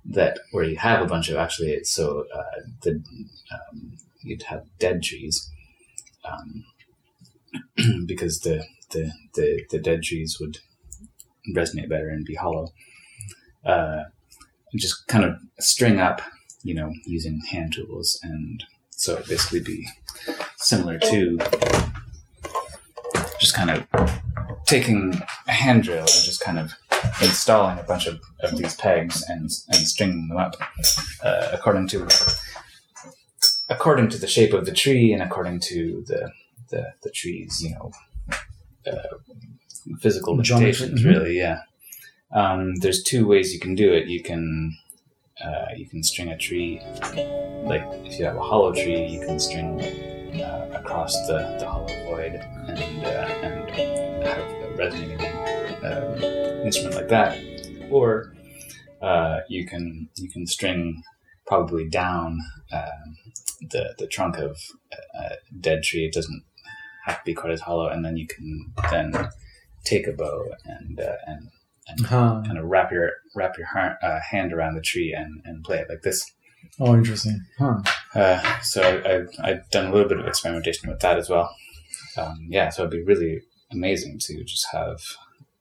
that where you have a bunch of actually so uh, the um, you'd have dead trees um, because the, the the the dead trees would resonate better and be hollow. Uh, just kind of string up, you know, using hand tools, and so it'd basically be similar to just kind of taking a hand drill and just kind of installing a bunch of, of these pegs and and stringing them up uh, according to according to the shape of the tree and according to the the, the tree's you know uh, physical limitations mhm. really yeah um, there's two ways you can do it you can uh, you can string a tree like if you have a hollow tree you can string uh, across the, the hollow void and uh, and have a resonating um, instrument like that or uh, you can you can string probably down um, the the trunk of a, a dead tree. It doesn't have to be quite as hollow, and then you can then take a bow and uh, and Huh. kind of wrap your wrap your har- uh, hand around the tree and, and play it like this. Oh, interesting. Huh. Uh, so I, I've, I've done a little bit of experimentation with that as well. Um, yeah, so it'd be really amazing to just have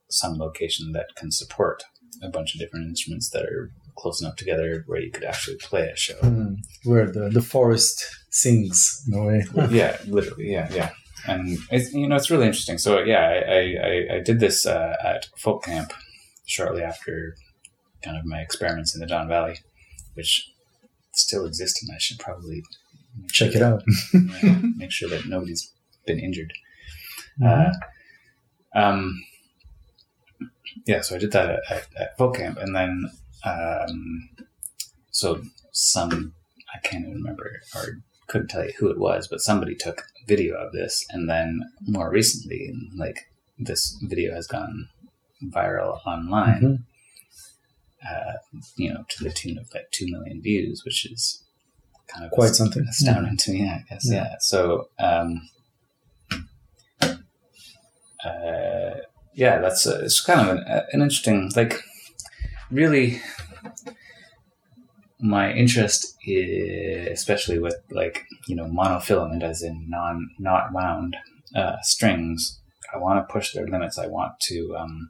some location that can support a bunch of different instruments that are close enough together where you could actually play a show. Hmm. Where the, the forest sings in a way. yeah, literally, yeah, yeah. And it's you know it's really interesting. So yeah, I I, I, did this uh, at folk camp shortly after kind of my experiments in the Don Valley, which still exist, and I should probably Check sure it out. yeah, make sure that nobody's been injured. Mhm. Uh, um, yeah, so I did that at, at, at folk camp, and then um, so some I can't even remember or couldn't tell you who it was, but somebody took video of this, and then more recently, like this video has gone viral online. Mhm. Uh, you know, to the tune of like two million views, which is kind of Quite something. astounding to me. I guess, Yeah. yeah. So, um, uh, yeah, that's uh, it's kind of an, an interesting, like, really. My interest, is, especially with like you know monofilament, as in non not wound uh, strings, I want to push their limits. I want to, um,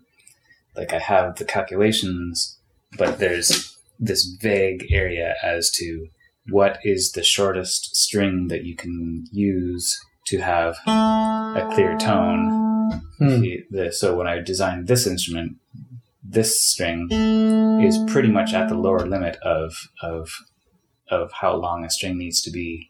like, I have the calculations, but there's this vague area as to what is the shortest string that you can use to have a clear tone. Hmm. So when I designed this instrument, this string is pretty much at the lower limit of of of how long a string needs to be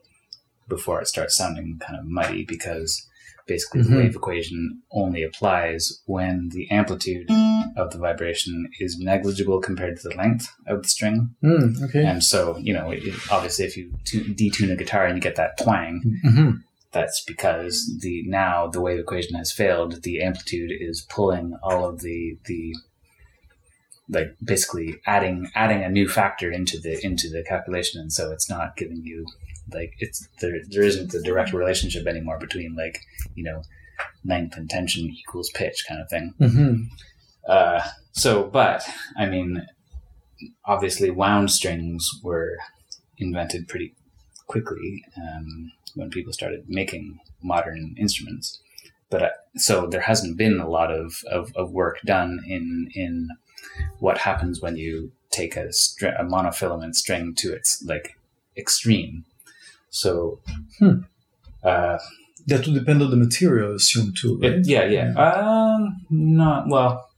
before it starts sounding kind of muddy because basically Mhm. the wave equation only applies when the amplitude of the vibration is negligible compared to the length of the string Hmm. Okay. and so, you know, it, obviously, if you tu- detune a guitar and you get that twang, hmm that's because the now the wave equation has failed. The amplitude is pulling all of the the like basically adding adding a new factor into the into the calculation, and so it's not giving you like it's there there isn't the direct relationship anymore between like you know length and tension equals pitch kind of thing. hmm Uh, so, but I mean, obviously, wound strings were invented pretty quickly um, when people started making modern instruments. But uh, so there hasn't been a lot of, of, of work done in in what happens when you take a, str- a monofilament string to its like extreme. So, Hmm. uh, That would depend on the material, I assume, too, right? it, yeah, yeah, um, not well.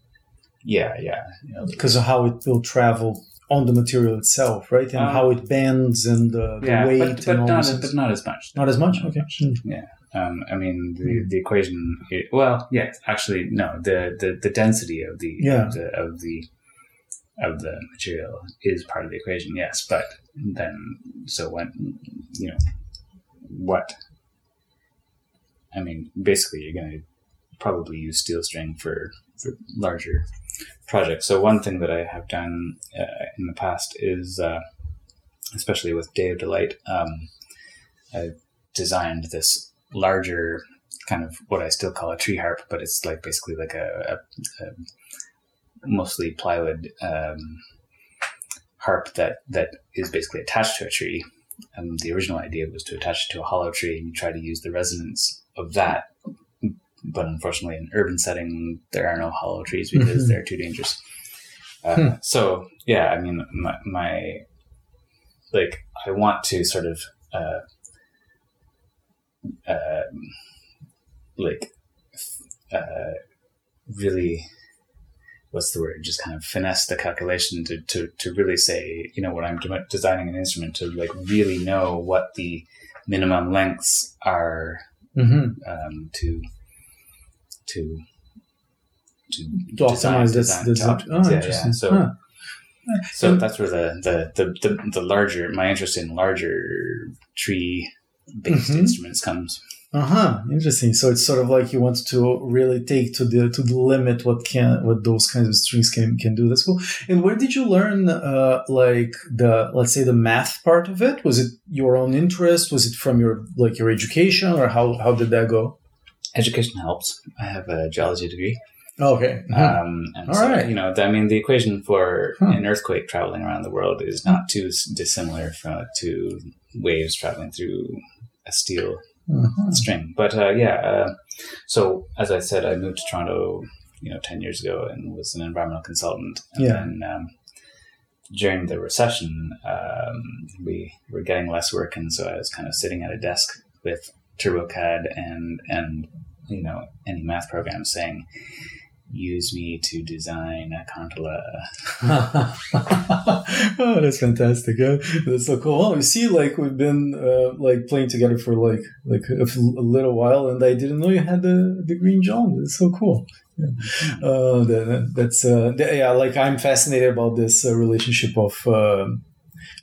Yeah, yeah. You know, Because of how it will travel on the material itself, right? And Um, how it bends and the, the yeah, weight but, but and all not, but not as much. Not as much? Okay. Hmm. Um, I mean, the, the equation. It, well, yeah, actually, no. The, the, the density of the, Yeah. of the of the of the material is part of the equation. Yes, but then so when you know what I mean, basically, you're going to probably use steel string for for larger projects. So one thing that I have done uh, in the past is, uh, especially with Day of Delight, um, I designed this larger kind of what I still call a tree harp, but it's like basically like a, a, a mostly plywood um, harp that that is basically attached to a tree. And the original idea was to attach it to a hollow tree, and you try to use the resonance of that. But unfortunately, in urban setting, there are no hollow trees because Mhm. they're too dangerous. Uh, Hmm. So yeah, I mean, my, my like I want to sort of uh, uh, like uh, really what's the word just kind of finesse the calculation to, to, to really say you know when i'm de- designing an instrument to like really know what the minimum lengths are hmm um, to to to To design- optimize this. design- this oh, yeah, yeah. So Huh. so that's where the, the, the, the, the larger my interest in larger tree based Mhm. instruments comes. Uh-huh. Interesting. So it's sort of like you want to really take to the to the limit what can what those kinds of strings can can do. That's cool. And where did you learn uh like the let's say the math part of it? Was it your own interest? Was it from your like your education or how how did that go? Education helps. I have a geology degree. Okay. Um, and All so, right. you know, I mean, the equation for Huh. an earthquake traveling around the world is not too dissimilar from, to waves traveling through a steel Uh-huh. string. But uh, yeah, uh, so as I said, I moved to Toronto, you know, ten years ago, and was an environmental consultant. And Yeah. then um, during the recession, um, we were getting less work, and so I was kind of sitting at a desk with TurboCAD and and you know any math program saying. Use me to design a kantele. oh, that's fantastic. That's so cool. Oh, you see, like we've been uh, like playing together for like like a, little while, and I didn't know you had the degree in geology. It's so cool. Yeah. Uh, that, that- that's uh, yeah. Like I'm fascinated about this uh, relationship of.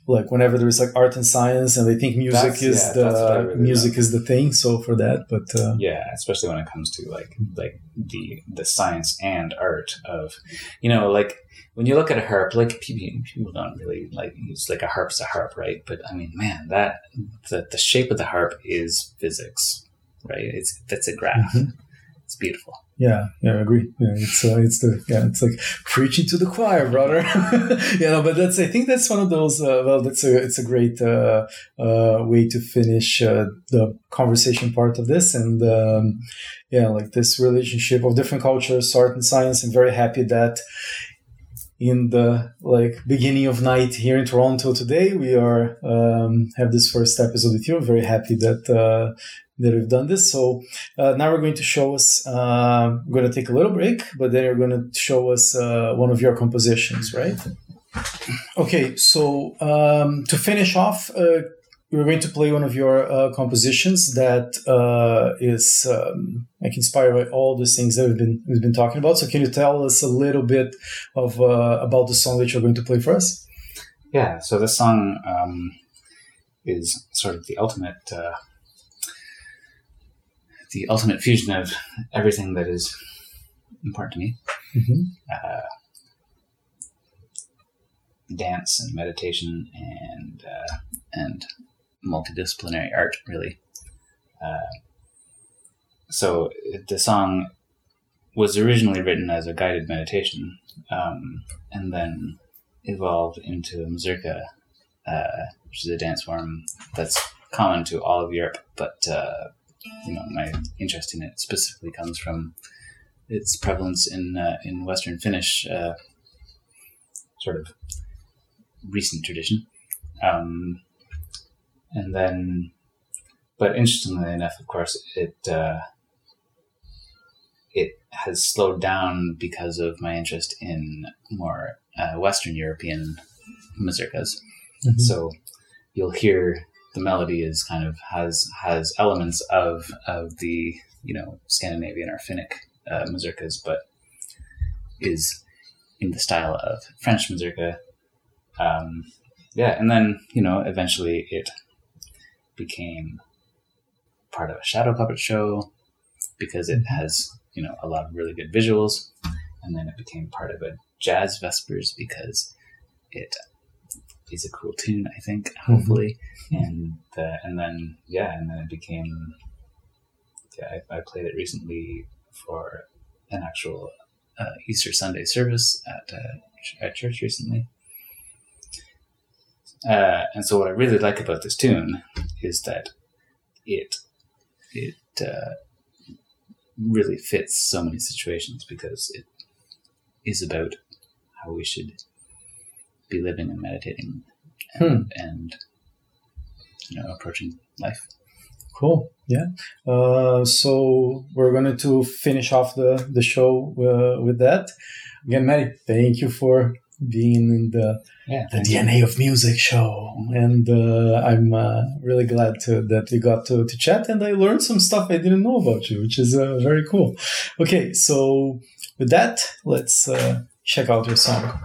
Like whenever there's like art and science, and they think music That's- is yeah, that's what I the really music love. is the thing. So for that, but uh, yeah especially when it comes to like like the the science and art of you know like when you look at a harp like people, people don't really like use like a harp's a harp right but i mean man that the, the shape of the harp is physics right it's that's a graph Mhm. it's beautiful Yeah, yeah, I agree. Yeah, it's uh, it's the yeah, it's like preaching to the choir, brother. you know, but that's I think that's one of those. Uh, well, that's a it's a great uh, uh, way to finish uh, the conversation part of this, and um, yeah, like this relationship of different cultures, art and science. I'm very happy that in the like beginning of night here in Toronto today, we are um, have this first episode with you. I'm very happy that. Uh, that we've done this. So uh, now we're going to show us. Uh, we're going to take a little break, but then you're going to show us uh, one of your compositions, right? Okay. So um, to finish off, uh, we're going to play one of your uh, compositions that uh, is um, like inspired by all these things that we've been we've been talking about. So can you tell us a little bit of uh, about the song that you're going to play for us? yeah so this song um, is sort of the ultimate uh, the ultimate fusion of everything that is important to me Mm-hmm. uh, dance and meditation and uh, and multidisciplinary art really. Uh, so the song was originally written as a guided meditation um, and then evolved into a mazurka uh, which is a dance form that's common to all of Europe but uh, you know my interest in it specifically comes from its prevalence in uh, in Western Finnish uh, sort of recent tradition, um, and then, but interestingly enough, of course, it uh, it has slowed down because of my interest in more uh, Western European mazurkas. Mhm. So you'll hear the melody is kind of has has elements of of the you know Scandinavian or Finnic uh, mazurkas, but is in the style of French mazurka. Um, yeah, and then you know eventually it became part of a shadow puppet show because it has you know a lot of really good visuals, and then it became part of a jazz vespers because it is a cool tune, I think, hopefully, and uh, and then yeah, and then it became yeah, I, I played it recently for an actual uh, Easter Sunday service at uh, at church recently. Uh, and so, what I really like about this tune is that it it uh, really fits so many situations because it is about how we should be living and meditating and, and you know approaching life. Cool. Yeah. Uh, so we're going to finish off the the show uh, with that. Again, Mary, thank you for being in the Yeah, the DNA of Music show, and uh, I'm uh, really glad to, that we got to, to chat, and I learned some stuff I didn't know about you, which is uh, very cool. Okay, so with that, let's uh, check out your song.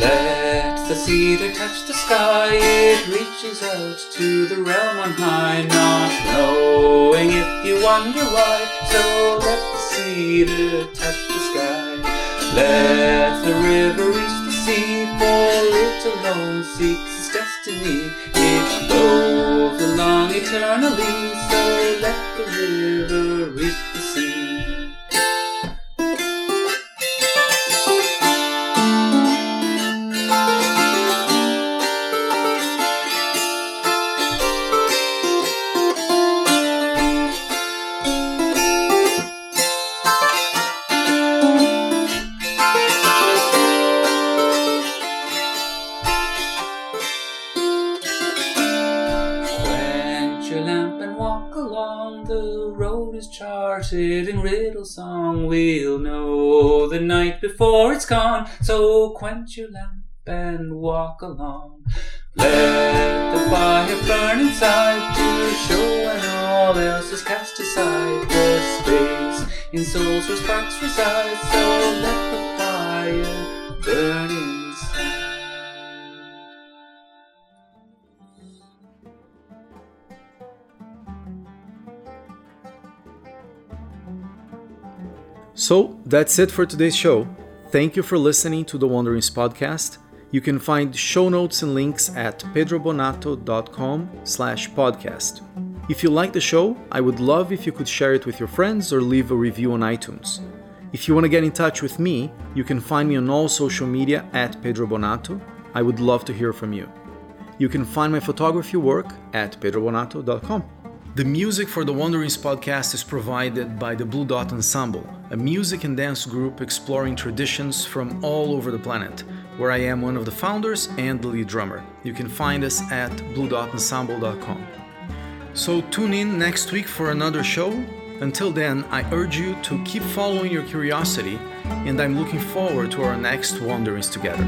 Let the cedar touch the sky, it reaches out to the realm on high, not knowing if you wonder why. So let the cedar touch the sky. Let the river reach the sea, for it alone seeks its destiny. It flows along eternally, so let the river reach So quench your lamp and walk along. Let the fire burn inside to show when all else is cast aside. The space in souls where sparks reside. So let the fire burn inside. So that's it for today's show. Thank you for listening to the Wanderings podcast. You can find show notes and links at pedrobonato.com slash podcast. If you like the show, I would love if you could share it with your friends or leave a review on iTunes. If you want to get in touch with me, you can find me on all social media at Pedro Bonato. I would love to hear from you. You can find my photography work at pedrobonato.com. The music for the Wanderings podcast is provided by the Blue Dot Ensemble, a music and dance group exploring traditions from all over the planet, where I am one of the founders and the lead drummer. You can find us at bluedotensemble.com. So tune in next week for another show. Until then, I urge you to keep following your curiosity, and I'm looking forward to our next Wanderings together.